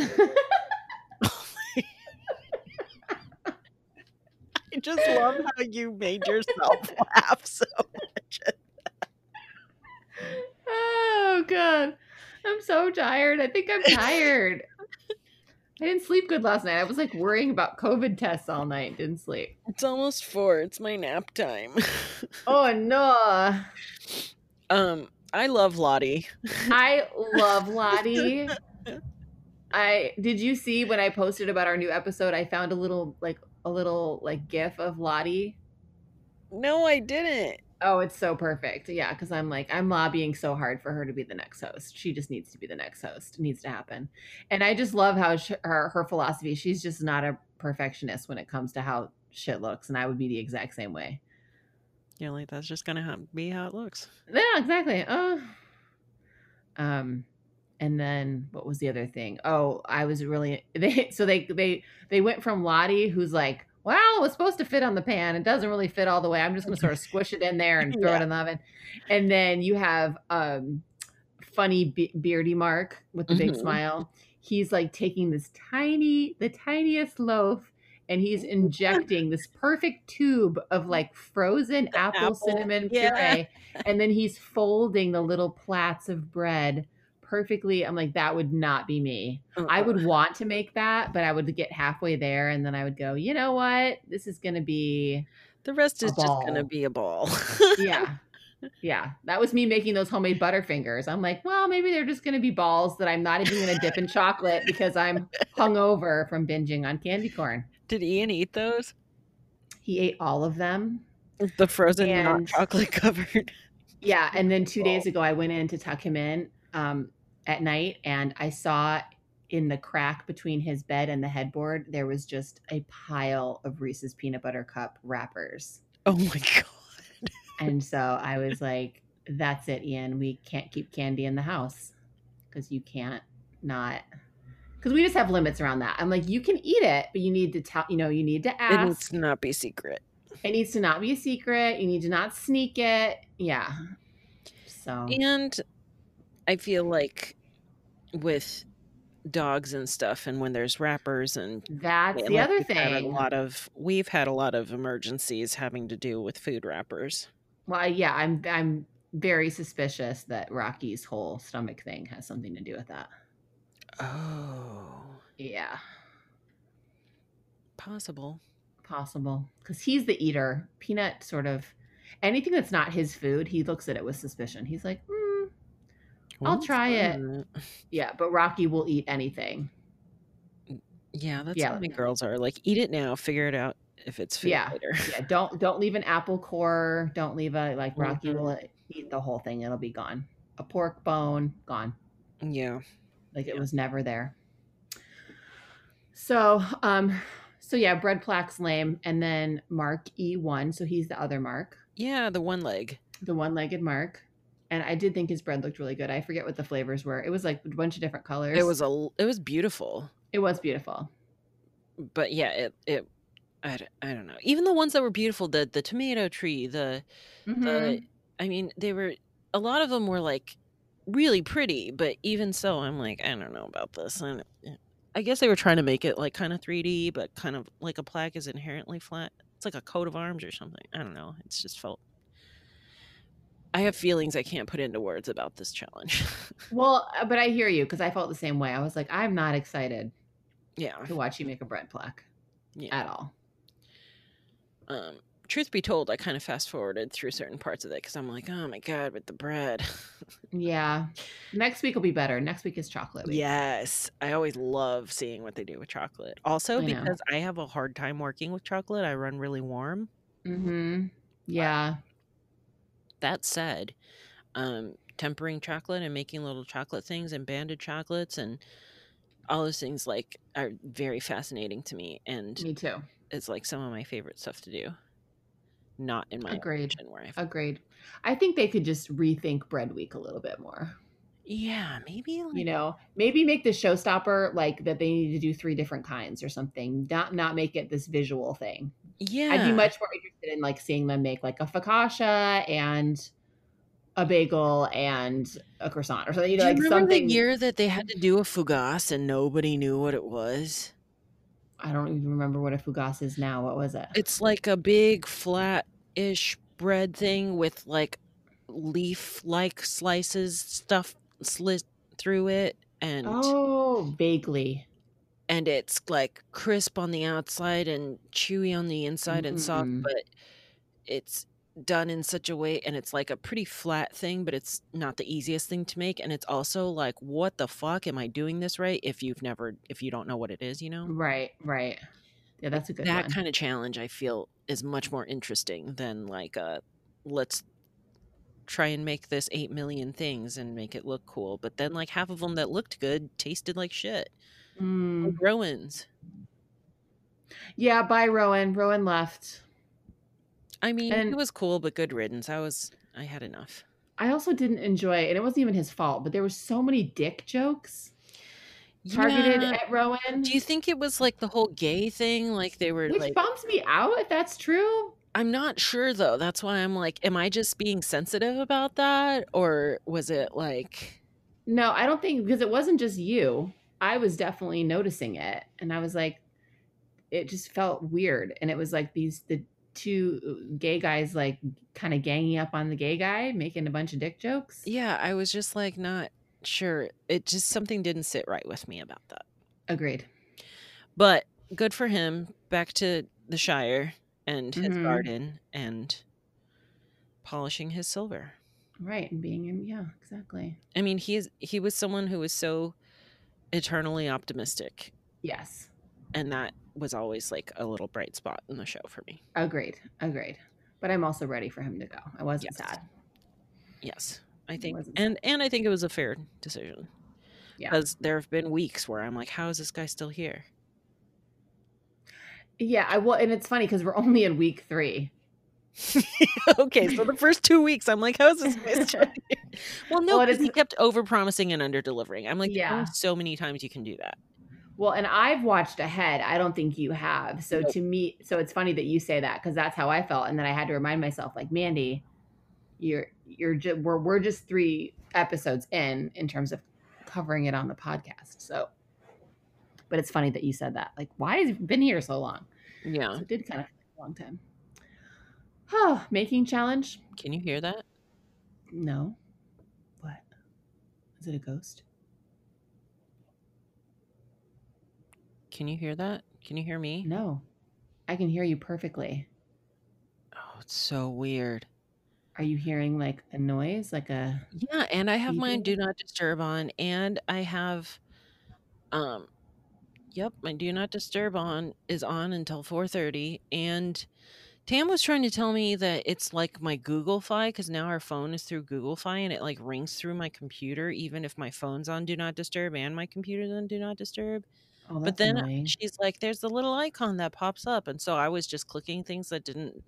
I just love how you made yourself <laughs> laugh so much. oh god. I'm so tired. I think I'm tired. I didn't sleep good last night. I was like worrying about COVID tests all night. Didn't sleep. It's almost four. It's my nap time. <laughs> Oh no. um, I love Lottie. I love Lottie. <laughs> I did you see when I posted about our new episode? I found a little like a little like gif of Lottie. No, I didn't. Oh, it's so perfect. Yeah, because I'm like I'm lobbying so hard for her to be the next host. She just needs to be the next host. It needs to happen. And I just love how sh- her her philosophy. She's just not a perfectionist when it comes to how shit looks, and I would be the exact same way. Yeah, like that's just gonna ha- be how it looks. Yeah, exactly. Oh. Um and then what was the other thing? Oh, I was really <laughs> they so they they they went from Lottie who's like, well, it was supposed to fit on the pan. It doesn't really fit all the way. I'm just gonna sort of <laughs> squish it in there and throw it in the oven. And then you have um funny Be- beardy Mark with the big Mhm. smile. He's like taking this tiny, the tiniest loaf, and he's injecting this perfect tube of like frozen apple, apple, cinnamon yeah. puree, and then he's folding the little plats of bread perfectly. I'm like, that would not be me. I Uh-uh. would want to make that, but I would get halfway there, and then I would go, you know what? This is gonna be The rest is just gonna be a ball. yeah. Yeah, that was me making those homemade Butterfingers. I'm like, well, maybe they're just going to be balls that I'm not even going to dip in chocolate because I'm hungover from binging on candy corn. Did Ian eat those? He ate all of them. The frozen not And- chocolate <laughs> covered. Yeah, and then two days ago, I went in to tuck him in um, at night, and I saw in the crack between his bed and the headboard there was just a pile of Reese's peanut butter cup wrappers. Oh my <laughs> god. And so I was like, "That's it, Ian. We can't keep candy in the house because you can't not." Because we just have limits around that. I'm like, you can eat it, but you need to tell, you know, you need to ask. It needs to not be secret. It needs to not be a secret. You need to not sneak it. Yeah. So And I feel like with dogs and stuff and when there's wrappers and that's and, the like, other had a lot of we've had a lot of emergencies having to do with food wrappers. Well, yeah, I'm I'm very suspicious that Rocky's whole stomach thing has something to do with that. Oh. Yeah, Possible. possible because he's the eater. Peanut sort of anything that's not his food, he looks at it with suspicion. He's like, mm, I'll try it. fun. yeah, but Rocky will eat anything. Yeah, that's Yeah. how my girls are. Like, eat it now, figure it out if it's food Yeah. later. Yeah, don't don't leave an apple core. Don't leave a like Rocky Mhm. will eat the whole thing. It'll be gone. A pork bone gone. yeah. like it Yeah. was never there so um so yeah bread plaque's lame and then mark e1 so he's the other mark Yeah, the one leg. the one-legged mark and i did think his bread looked really good i forget what the flavors were it was like a bunch of different colors It was a it was beautiful. it was beautiful But yeah, it it I, I don't know. Even the ones that were beautiful, the the tomato tree, the the Mhm. I mean, they were a lot of them were like really pretty, but even so, I'm like, I don't know about this. And I guess they were trying to make it like kind of 3D, but kind of like a plaque is inherently flat. It's like a coat of arms or something. I don't know. It's just felt. I have feelings I can't put into words about this challenge. <laughs> well uh, but i hear you because i felt the same way i was like i'm not excited yeah. to watch you make a bread plaque Yeah. at all Um, truth be told, I kind of fast forwarded through certain parts of it because I'm like, oh my god, with the bread. <laughs> yeah next week will be better next week is chocolate week. yes, I always love seeing what they do with chocolate. Also, I know. because I have a hard time working with chocolate, I run really warm. mm-hmm yeah That said, um, tempering chocolate and making little chocolate things and banded chocolates and all those things like are very fascinating to me and me too it's like some of my favorite stuff to do. Not in my Agreed. where I Agreed. I think they could just rethink Bread Week a little bit more. Yeah maybe like You know, maybe make the showstopper like that they need to do three different kinds or something. Not not make it this visual thing. yeah I'd be much more interested in like seeing them make like a focaccia and a bagel and a croissant or something. You know, Do you like remember something. the year that they had to do a fougasse and nobody knew what it was? I don't even remember what a fougasse is now. What was it? It's like a big flat-ish bread thing with like leaf-like slices stuff slit through it and Oh, vaguely. and it's like crisp on the outside and chewy on the inside and soft but it's done in such a way and it's like a pretty flat thing but it's not the easiest thing to make and it's also like what the fuck am i doing this right if you've never if you don't know what it is you know Right, right. Yeah, that's a good that one. kind of challenge i feel is much more interesting than like uh let's try and make this 8 million things and make it look cool but then like half of them that looked good tasted like shit Mm. like rowan's Yeah, bye, Rowan. Rowan left. i mean And- it was cool but good riddance i was i had enough I also didn't enjoy, it, and it wasn't even his fault, but there were so many dick jokes targeted Yeah. at Rowan, Do you think it was like the whole gay thing? Like they were which like, bums me out if that's true. I'm not sure though. That's why I'm like, am I just being sensitive about that? Or was it like, No, I don't think because it wasn't just you. I was definitely noticing it, and I was like, it just felt weird, and it was like these the two gay guys like kind of ganging up on the gay guy, making a bunch of dick jokes. yeah, I was just like, not sure. It just, something didn't sit right with me about that. Agreed. But good for him. Back to the Shire and his Mhm. garden and polishing his silver. Right, and being in yeah, exactly. I mean, he's, he was someone who was so eternally optimistic Yes. and that was always like a little bright spot in the show for me. Agreed. Agreed. But I'm also ready for him to go. I wasn't Yes. sad. Yes, I think, and and I think it was a fair decision. Yeah. because there have been weeks where I'm like, how is this guy still here? Yeah, I will and it's funny because we're only in week three. <laughs> okay, so the first two weeks, I'm like, how is this? <laughs> Well, no, Well, it he kept over promising and under delivering. I'm like, yeah, so many times you can do that. Well, and I've watched ahead. I don't think you have. So to me, so it's funny that you say that because that's how I felt, and then I had to remind myself, like Mandy, you're you're just we're we're just three episodes in in terms of covering it on the podcast. So, but it's funny that you said that. Like, why has he been here so long? Yeah, So it did kind of a long time. Oh, making challenge? can you hear that? No. What? Is it a ghost? Can you hear that? Can you hear me? No. I can hear you perfectly. Oh, it's so weird. Are you hearing like a noise, like a Yeah, and I have my do not disturb on, and I have, um, yep, my do not disturb on is on until four thirty, and Tam was trying to tell me that it's like my Google Fi because now our phone is through Google Fi and it like rings through my computer even if my phone's on do not disturb and my computer's on do not disturb. Oh, but then annoying. she's like, "There's the little icon that pops up," and so I was just clicking things that didn't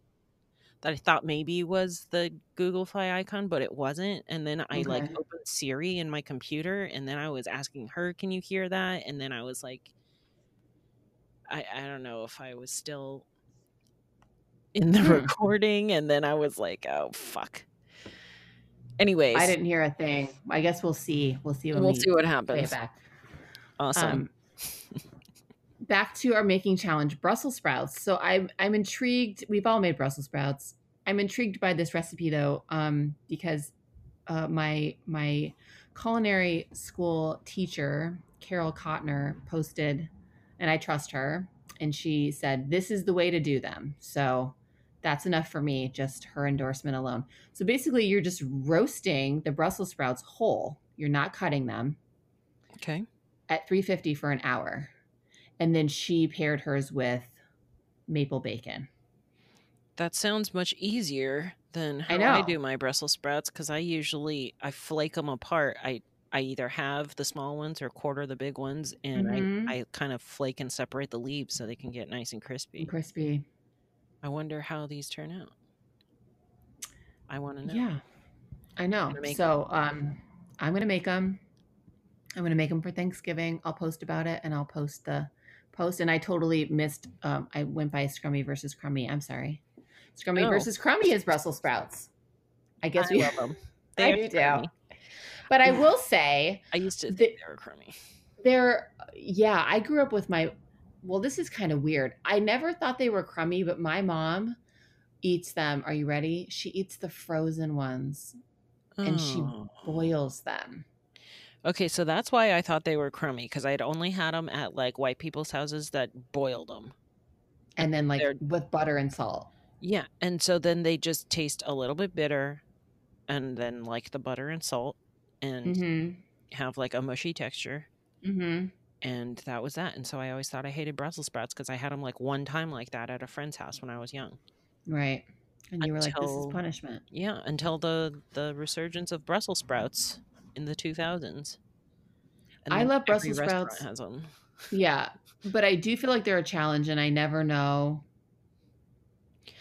that I thought maybe was the Google Fi icon, but it wasn't. And then I like opened Siri in my computer, and then I was asking her, "Can you hear that?" And then I was like, I I don't know if I was still in the recording, and then I was like, "Oh fuck." Anyways, I didn't hear a thing. I guess we'll see. We'll see we'll we see what happens. back. Awesome. Um, <laughs> back to our making challenge, Brussels sprouts. So I'm I'm intrigued. We've all made Brussels sprouts. I'm intrigued by this recipe though, um, because uh, my my culinary school teacher Carol Cotner posted, and I trust her, and she said this is the way to do them. So that's enough for me. Just her endorsement alone. So basically, you're just roasting the Brussels sprouts whole. You're not cutting them okay. at 350 for an hour and then she paired hers with maple bacon That sounds much easier than how I I, do my Brussels sprouts because I usually I flake them apart. I I either have the small ones or quarter the big ones, and Mhm. I I kind of flake and separate the leaves so they can get nice and crispy. crispy I wonder how these turn out. I want to know. yeah i know so um i'm gonna make them i'm gonna make them for thanksgiving i'll post about it and i'll post the post and i totally missed um i went by scrummy versus crummy i'm sorry scrummy Oh. versus crummy is brussels sprouts i guess I we love them. <laughs> I do too. But i will say I used to think they were crummy. They're yeah, I grew up with my well, this is kind of weird. I never thought they were crummy, but my mom eats them. Are you ready? She eats the frozen ones and she Oh. boils them. Okay, so that's why I thought they were crummy because I'd only had them at like white people's houses that boiled them. And then like They're- with butter and salt. Yeah, and so then they just taste a little bit bitter, and then like the butter and salt, and Mhm. have like a mushy texture, Mhm. and that was that. And so I always thought I hated Brussels sprouts because I had them like one time like that at a friend's house when I was young. Right. And you were like this is punishment. Yeah, until the the resurgence of Brussels sprouts in the two thousands. I love Brussels sprouts. Has them. Yeah, but I do feel like they're a challenge and I never know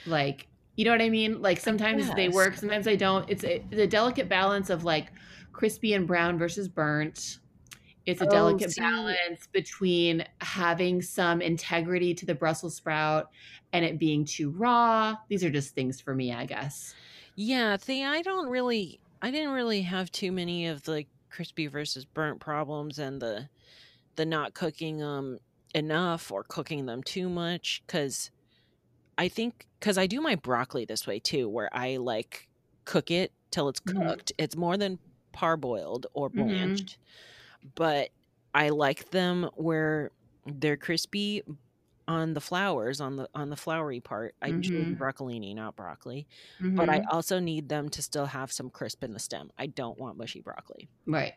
like you know what I mean? Like sometimes they work, sometimes they don't. It's a, it's a delicate balance of like crispy and brown versus burnt. It's a Oh, delicate balance between having some integrity to the Brussels sprout and it being too raw. These are just things for me, I guess. Yeah, see, I don't really, I didn't really have too many of the crispy versus burnt problems and the the not cooking them enough or cooking them too much because I think because I do my broccoli this way too, where I like cook it till it's Mhm. cooked. It's more than parboiled or Mhm. blanched, but I like them where they're crispy on the flowers on the on the flowery part. I do Mhm. broccolini, not broccoli but I Mhm. also need them to still have some crisp in the stem. I don't want mushy broccoli. right.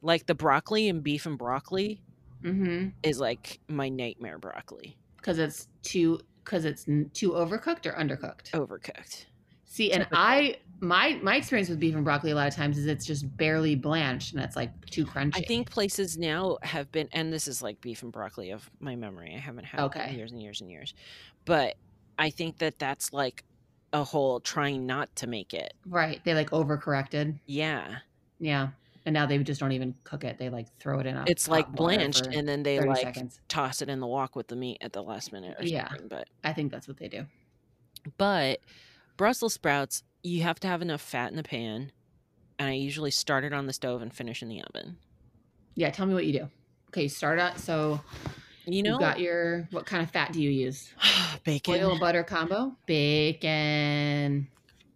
Like the broccoli and beef and broccoli hmm is like my nightmare broccoli. because it's too because it's too overcooked or undercooked. Overcooked. See, and. I my my experience with beef and broccoli a lot of times is it's just barely blanched and it's like too crunchy. I think places now have been, and this is like beef and broccoli of my memory. I haven't had it Okay. in years and years and years, but I think that that's like a whole trying not to make it. right. They like overcorrected. Yeah, Yeah. And now they just don't even cook it. They like throw it in a it's like blanched, and then they like seconds. toss it in the wok with the meat at the last minute or Yeah. something. But I think that's what they do. but Brussels sprouts, you have to have enough fat in the pan, and I usually start it on the stove and finish in the oven. Yeah, tell me what you do. Okay, start out. So You you know, have got your what kind of fat do you use? <sighs> bacon. Oil butter combo, bacon.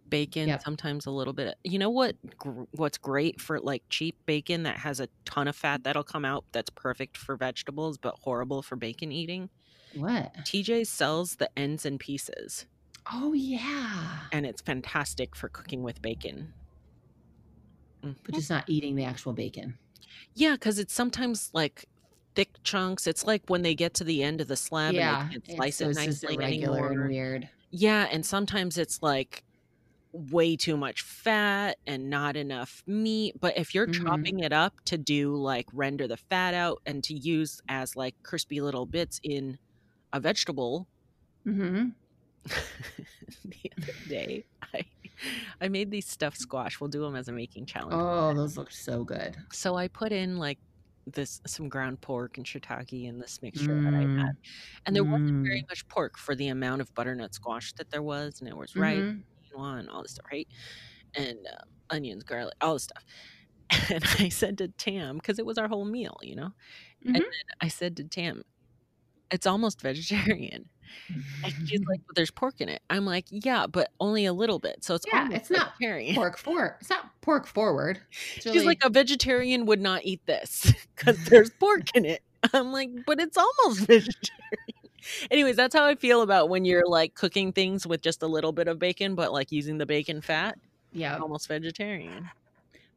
bacon Yep. sometimes a little bit you know what gr- what's great for like cheap bacon that has a ton of fat that'll come out that's perfect for vegetables but horrible for bacon eating What? tj sells the ends and pieces Oh yeah, and it's fantastic for cooking with bacon but Mhm. just not eating the actual bacon. yeah because it's sometimes like thick chunks it's like when they get to the end of the slab yeah, and they can't it's- slice it nicely anymore and weird. Yeah, and sometimes it's like way too much fat and not enough meat. But if you're Mhm. chopping it up to do like render the fat out and to use as like crispy little bits in a vegetable, Mm-hmm. <laughs> the other day I I made these stuffed squash. We'll do them as a making challenge. Oh, those look so good. So I put in like this some ground pork and shiitake and this mixture that I had, and there wasn't very Mm. much pork for the amount of butternut squash that there was, and it was right. Mhm. quinoa and all this stuff, right? And uh, onions, garlic, all this stuff. <laughs> And I said to Tam, because it was our whole meal, you know, and Mhm. then I said to Tam, it's almost vegetarian. And she's like, <laughs> but there's pork in it. I'm like, yeah, but only a little bit. So it's Yeah, it's not pork forward. It's not pork forward. It's She's like, a vegetarian would not eat this <laughs> because there's pork in it. I'm like, but it's almost <laughs> vegetarian. Anyways, that's how I feel about when you're like cooking things with just a little bit of bacon, but like using the bacon fat, yeah. almost vegetarian.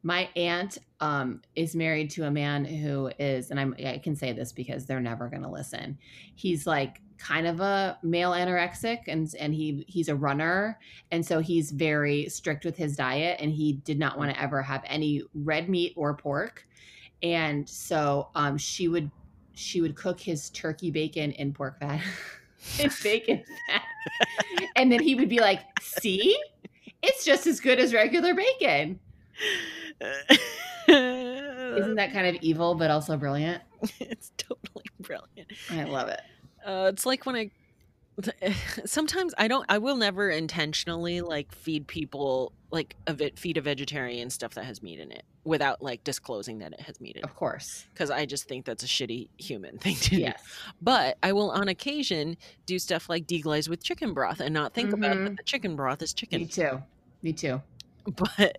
My aunt um, is married to a man who is, and I'm, I can say this because they're never going to listen. He's like kind of a male anorexic, and and he he's a runner, and so he's very strict with his diet, and he did not want to ever have any red meat or pork, and so um, she would she would cook his turkey bacon in pork fat, <laughs> in bacon fat, and then he would be like, "See, it's just as good as regular bacon." Isn't that kind of evil but also brilliant? <laughs> it's totally brilliant. I love it. Uh, it's like when I <laughs> sometimes I don't I will never intentionally like feed people like a ve- feed a vegetarian stuff that has meat in it without like disclosing that it has meat in it Of course. because I just think that's a shitty human <laughs> thing to do. Yes. But I will on occasion do stuff like deglaze with chicken broth and not think about Mhm. that the chicken broth is chicken. Me too. Me too. <laughs> But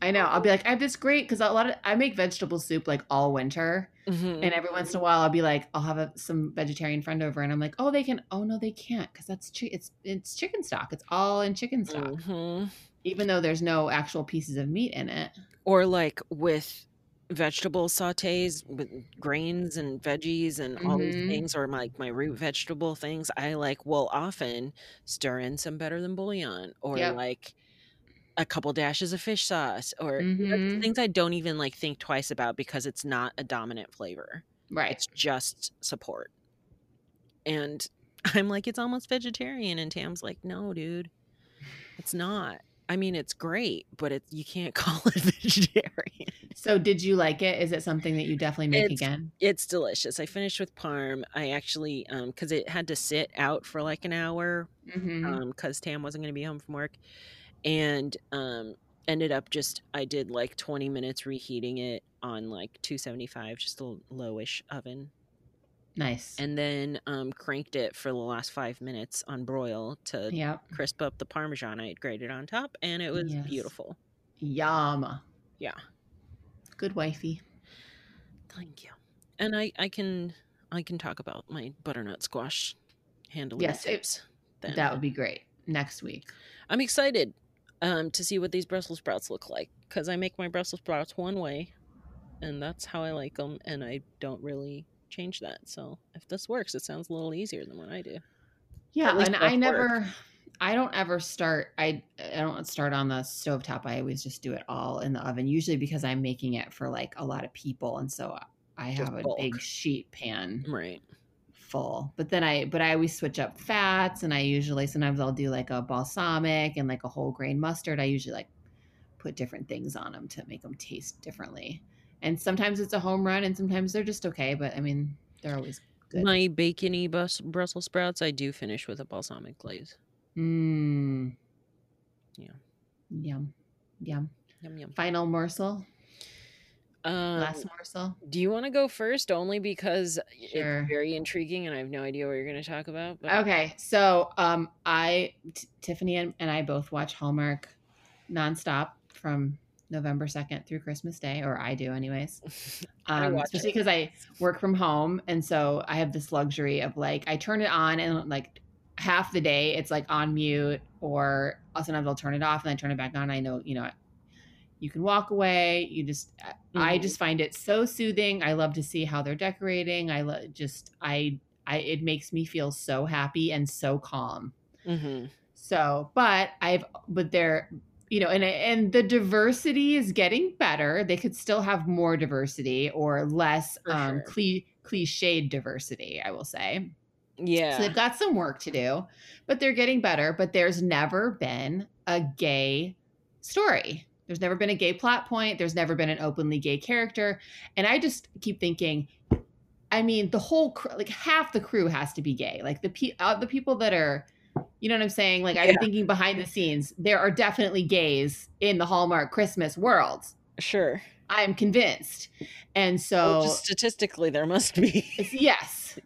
I know. I'll be like, I have this great because a lot of I make vegetable soup like all winter, Mhm. and every once in a while I'll be like, I'll have a, some vegetarian friend over, and I'm like, oh, they can. Oh no, they can't because that's chi- it's it's chicken stock. It's all in chicken stock, Mhm. even though there's no actual pieces of meat in it. or like with vegetable sautés with grains and veggies and all these Mhm. things or my, like my root vegetable things i like will often stir in some better than bouillon or Yep. like a couple dashes of fish sauce or you know, just Mhm. things i don't even like think twice about because it's not a dominant flavor Right. it's just support and <laughs> i'm like it's almost vegetarian and tam's like no dude it's not i mean it's great but it you can't <laughs> call it vegetarian So did you like it? Is it something that you definitely make It's- again? It's delicious. I finished with parm. I actually, um, because it had to sit out for like an hour, Mm-hmm. um, because Tam wasn't going to be home from work, and um, ended up just I did like twenty minutes reheating it on like two seventy five, just a lowish oven, nice. and then um, cranked it for the last five minutes on broil to yep. crisp up the parmesan I had grated on top, and it was Yes. beautiful. Yum. Yeah, Good wifey. thank you. And I I can I can talk about my butternut squash handling Yes, it- tips. then. That would be great next week. I'm excited um, to see what these Brussels sprouts look like because I make my Brussels sprouts one way, and that's how I like them. And I don't really change that. So if this works, it sounds a little easier than what I do. Yeah, and I work. never I don't ever start I I don't start on the stovetop. I always just do it all in the oven, usually because I'm making it for like a lot of people and so I Just have a bulk. big sheet pan Right. Full. But then I but I always switch up fats and I usually sometimes I'll do like a balsamic and like a whole grain mustard. I usually like put different things on them to make them taste differently. And sometimes it's a home run and sometimes they're just okay, but I mean, they're always good. My bacony bus- Brussels sprouts, I do finish with a balsamic glaze. Mmm. Yeah. Yum. Yum. Yum yum. Final morsel. Um, Last morsel. do you want to go first? Only because Sure. it's very intriguing, and I have no idea what you're going to talk about. But Okay, so um, I T- Tiffany and, and I both watch Hallmark nonstop from November second through Christmas Day, or I do, anyways. <laughs> Um, watch especially because I work from home, and so I have this luxury of like I turn it on and like half the day it's like on mute, or sometimes I'll turn it off and then turn it back on. I know you know you can walk away. You just I Mhm. just find it so soothing. I love to see how they're decorating. I lo- just I I it makes me feel so happy and so calm. Mhm. So, but I've but they're you know, and and the diversity is getting better. They could still have more diversity or less For um sure. cli- cliched diversity, I will say. yeah, So they've got some work to do, but they're getting better. But there's never been a gay story. There's never been a gay plot point. There's never been an openly gay character. And I just keep thinking, I mean, the whole cr- like half the crew has to be gay. Like the pe- uh, the people that are, you know what I'm saying? Like I'm Yeah. thinking behind the scenes, there are definitely gays in the Hallmark Christmas world. sure. I'm convinced. And so Well, just statistically, there must be. yes.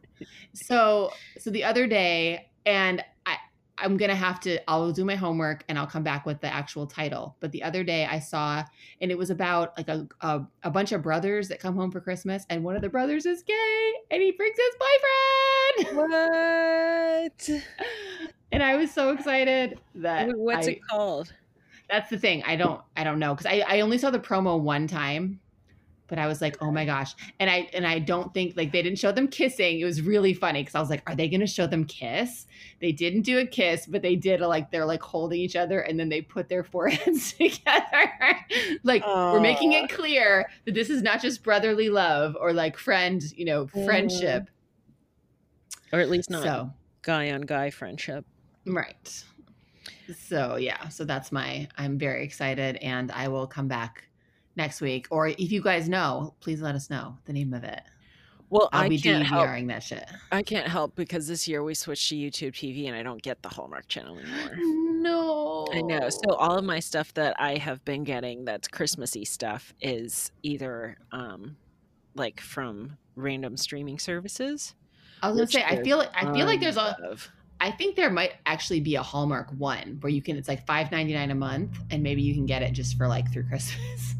So so the other day, and I'm gonna have to I'll do my homework and I'll come back with the actual title. But the other day I saw and it was about like a a, a bunch of brothers that come home for Christmas, and one of the brothers is gay and he brings his boyfriend. <laughs> what? And I was so excited that What's I- it called? that's the thing. I don't I don't know because I, I only saw the promo one time, but I was like, oh my gosh. And I and I don't think like they didn't show them kissing. It was really funny because I was like, are they gonna show them kiss? They didn't do a kiss, but they did a, like they're like holding each other and then they put their <laughs> foreheads together. <laughs> like we're making it clear that this is not just brotherly love or like friend, you know, friendship. Or at least not So guy on guy friendship. Right. So yeah, so that's my I'm very excited and I will come back next week. Or if you guys know, please let us know the name of it. Well, I'll I be can't help. That shit. I can't help because this year we switched to YouTube TV and I don't get the Hallmark channel anymore. No. I know. So all of my stuff that I have been getting that's Christmassy stuff is either um like from random streaming services. I was gonna say I feel like I feel like there's a of. I think there might actually be a Hallmark one where you can it's like five ninety nine a month and maybe you can get it just for like through Christmas. <laughs>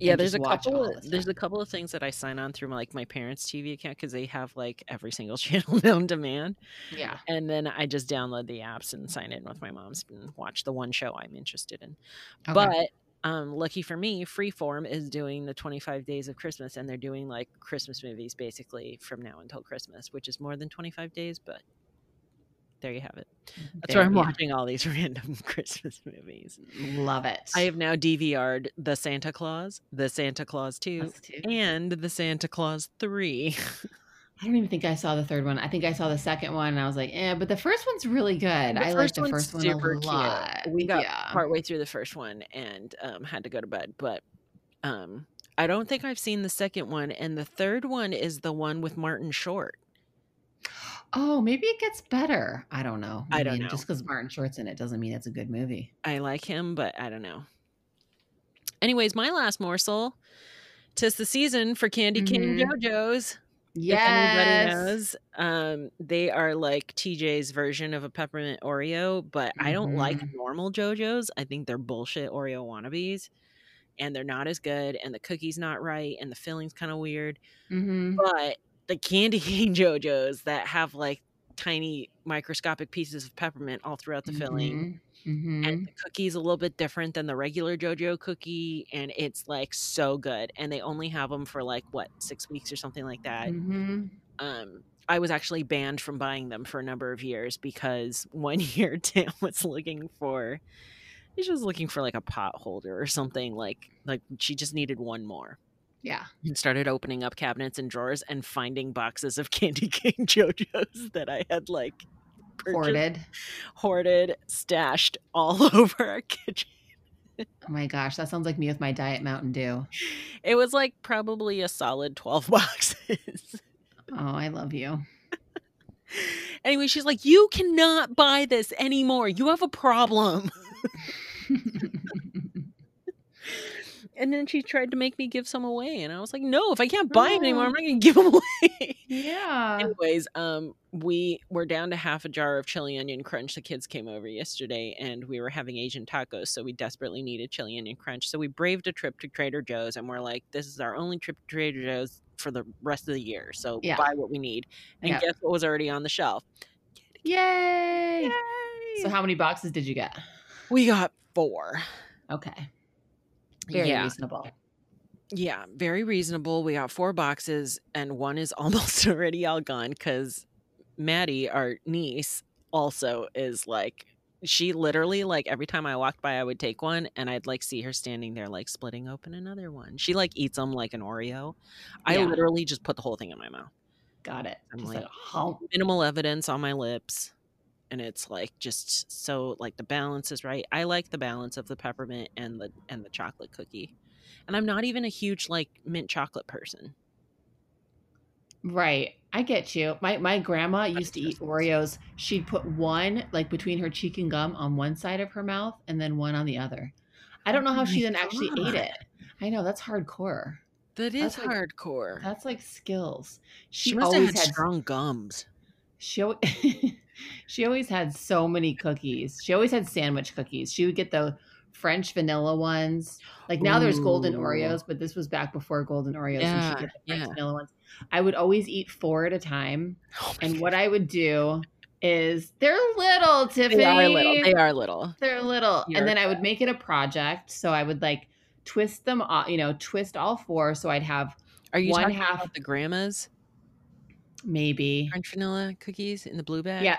Yeah, there's a couple of, there's a couple of things that I sign on through my, like my parents' TV account because they have like every single <laughs> channel known to man. Yeah. And then I just download the apps and sign in with my mom's and watch the one show I'm interested in. Okay. But um, lucky for me, Freeform is doing the 25 days of Christmas, and they're doing like Christmas movies basically from now until Christmas, which is more than 25 days, but there you have it. That's There- why I'm yeah. watching all these <laughs> random <laughs> Christmas movies. Love it. I have now DVR'd the Santa Claus, the Santa Claus 2, and the Santa Claus 3. <laughs> I don't even think I saw the third one. I think I saw the second one and I was like, eh, but the first one's really good. The I like the first one super a cute. We got yeah. partway through the first one and um, had to go to bed. But um, I don't think I've seen the second one. And the third one is the one with Martin Short. Oh, maybe it gets better. I don't know. I don't mean, know. Just because Martin Short's in it doesn't mean it's a good movie. I like him, but I don't know. Anyways, my last morsel. Tis the season for Candy Cane Mhm. JoJo's. Yes. If anybody knows, um, they are like TJ's version of a peppermint Oreo, but I don't like Mhm. normal JoJo's. I think they're bullshit Oreo wannabes, and they're not as good, and the cookie's not right, and the filling's kind of weird. hmm But the candy <laughs> cane JoJo's that have like tiny microscopic pieces of peppermint all throughout the filling. Mhm, And mhm. the cookie's a little bit different than the regular JoJo cookie, and it's like so good. And they only have them for like what six weeks or something like that. Mhm. Um, I was actually banned from buying them for a number of years because <laughs> one year Tam was looking for, she was looking for like a pot holder or something. Like like she just needed one more. Yeah. and started opening up cabinets and drawers and finding boxes of <laughs> Candy Cane JoJo's that I had like purchased, Hoarded. hoarded, stashed all <laughs> over our kitchen. Oh my gosh, that sounds like me with my diet Mountain Dew. It was like probably a solid 12 <laughs> boxes. Oh, I love you. anyway, she's like, You cannot buy this anymore. You have a problem. And then she tried to make me give some away. And I was like, No, if I can't buy them anymore, I'm not going to give them <laughs> away. yeah. Anyways, um, we were down to half a jar of chili onion crunch. The kids came over yesterday, and we were having Asian tacos, so we desperately needed chili onion crunch. So we braved a trip to Trader Joe's, and we're like, "This is our only trip to Trader Joe's for the rest of the year. So Yeah. buy what we need." And Yeah. guess what was already on the shelf? Yay. Yay! So how many boxes did you get? we got four. Okay. Very yeah, reasonable. yeah, very reasonable. We got four boxes, and one is <laughs> almost already all gone because Maddie, our niece, also is like she literally like every time I walked by, I would take one, and I'd like see her standing there like splitting open another one. She like eats them like an Oreo. I Yeah. literally just put the whole thing in my mouth. Got it. I'm Just like, like. Minimal evidence on my lips. And it's like just so like the balance is right. I like the balance of the peppermint and the and the chocolate cookie. And I'm not even a huge like mint chocolate person. Right. I get you. My my grandma used to eat Oreos. She'd put one like between her cheek and gum on one side of her mouth and then one on the other. I don't know Oh how she my then actually ate it. I know that's hardcore. That is That's like- hardcore. That's like skills. She, she must have always had had strong gums. she al- <laughs> she always had so many cookies. She always had sandwich cookies. She would get the French vanilla ones. Like now there's golden Oreos, but this was back before golden Oreos. and Yeah, she'd get the French yeah. vanilla ones. I would always eat four at a time. Oh And what I would do is they're little, Tiffany. they are little. They are little. They're little. You're and then I would make it a project. So I would like twist them, all, you know, twist all four. So I'd have Are you One talking half- about the grandma's maybe French vanilla cookies in the blue bag? Yeah.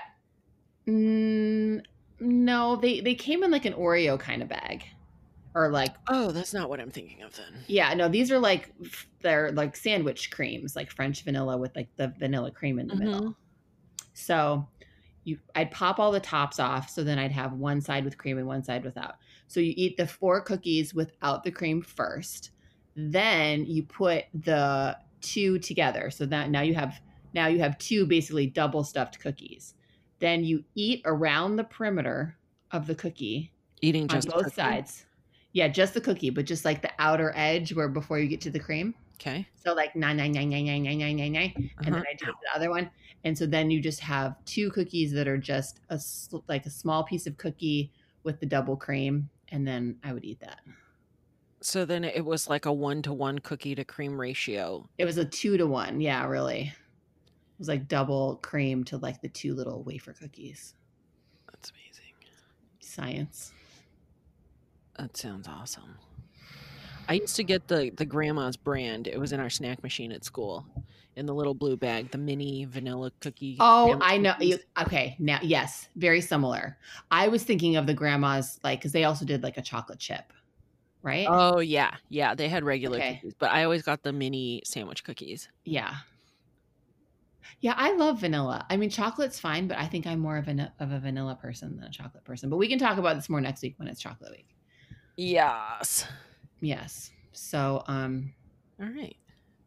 Mm, no, they they came in like an Oreo kind of bag, or like Oh, that's not what I'm thinking of then. yeah, no, these are like they're like sandwich creams, like French vanilla with like the vanilla cream in the middle. So you, I'd pop all the tops off, so then I'd have one side with cream and one side without. So you eat the four cookies without the cream first, then you put the two together. So that now you have now you have two basically double stuffed cookies. Then you eat around the perimeter of the cookie Eating on just both sides. Yeah, just the cookie, but just like the outer edge where before you get to the cream. Okay. So like nine nine nine nine nine nine nine nine nine, and then Uh-huh. I do the other one, and so then you just have two cookies that are just a like a small piece of cookie with the double cream, and then I would eat that. So then it was like a one to one cookie to cream ratio. It was a two to one, yeah, really. Was like double cream to like the two little wafer cookies. That's amazing. Science. That sounds awesome. I used to get the the grandma's brand. It was in our snack machine at school, in the little blue bag, the mini vanilla cookie. Oh, I know. You, okay, now yes, very similar. I was thinking of the grandma's like because they also did like a chocolate chip, right? Oh yeah, yeah. They had regular Okay. cookies, but I always got the mini sandwich cookies. Yeah. Yeah, I love vanilla. I mean, chocolate's fine, but I think I'm more of, an, of a vanilla person than a chocolate person. But we can talk about this more next week when it's chocolate week. Yes. Yes. So, um, All right.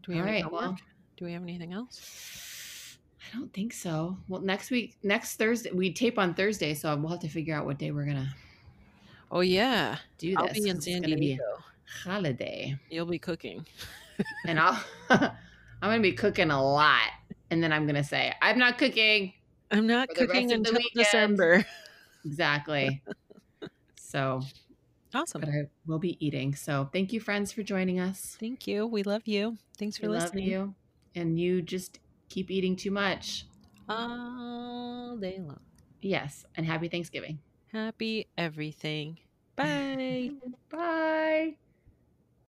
Do we all have any right. Well. Do we have anything else? I don't think so. Well, next week, next Thursday, we tape on Thursday, so we'll have to figure out what day we're gonna Oh yeah, do this. I'll be in San it's gonna be Diego. holiday, You'll be cooking. and I'll <laughs> I'm gonna be cooking a lot, and then I'm gonna say I'm not cooking. I'm not cooking the until. December. Exactly. so, Awesome. but I will be eating. So, thank you, friends, for joining us. Thank you. We love you. Thanks for We love listening. you, and you just keep eating too much. all day long. Yes, and happy Thanksgiving. Happy everything. <laughs> Bye. Bye.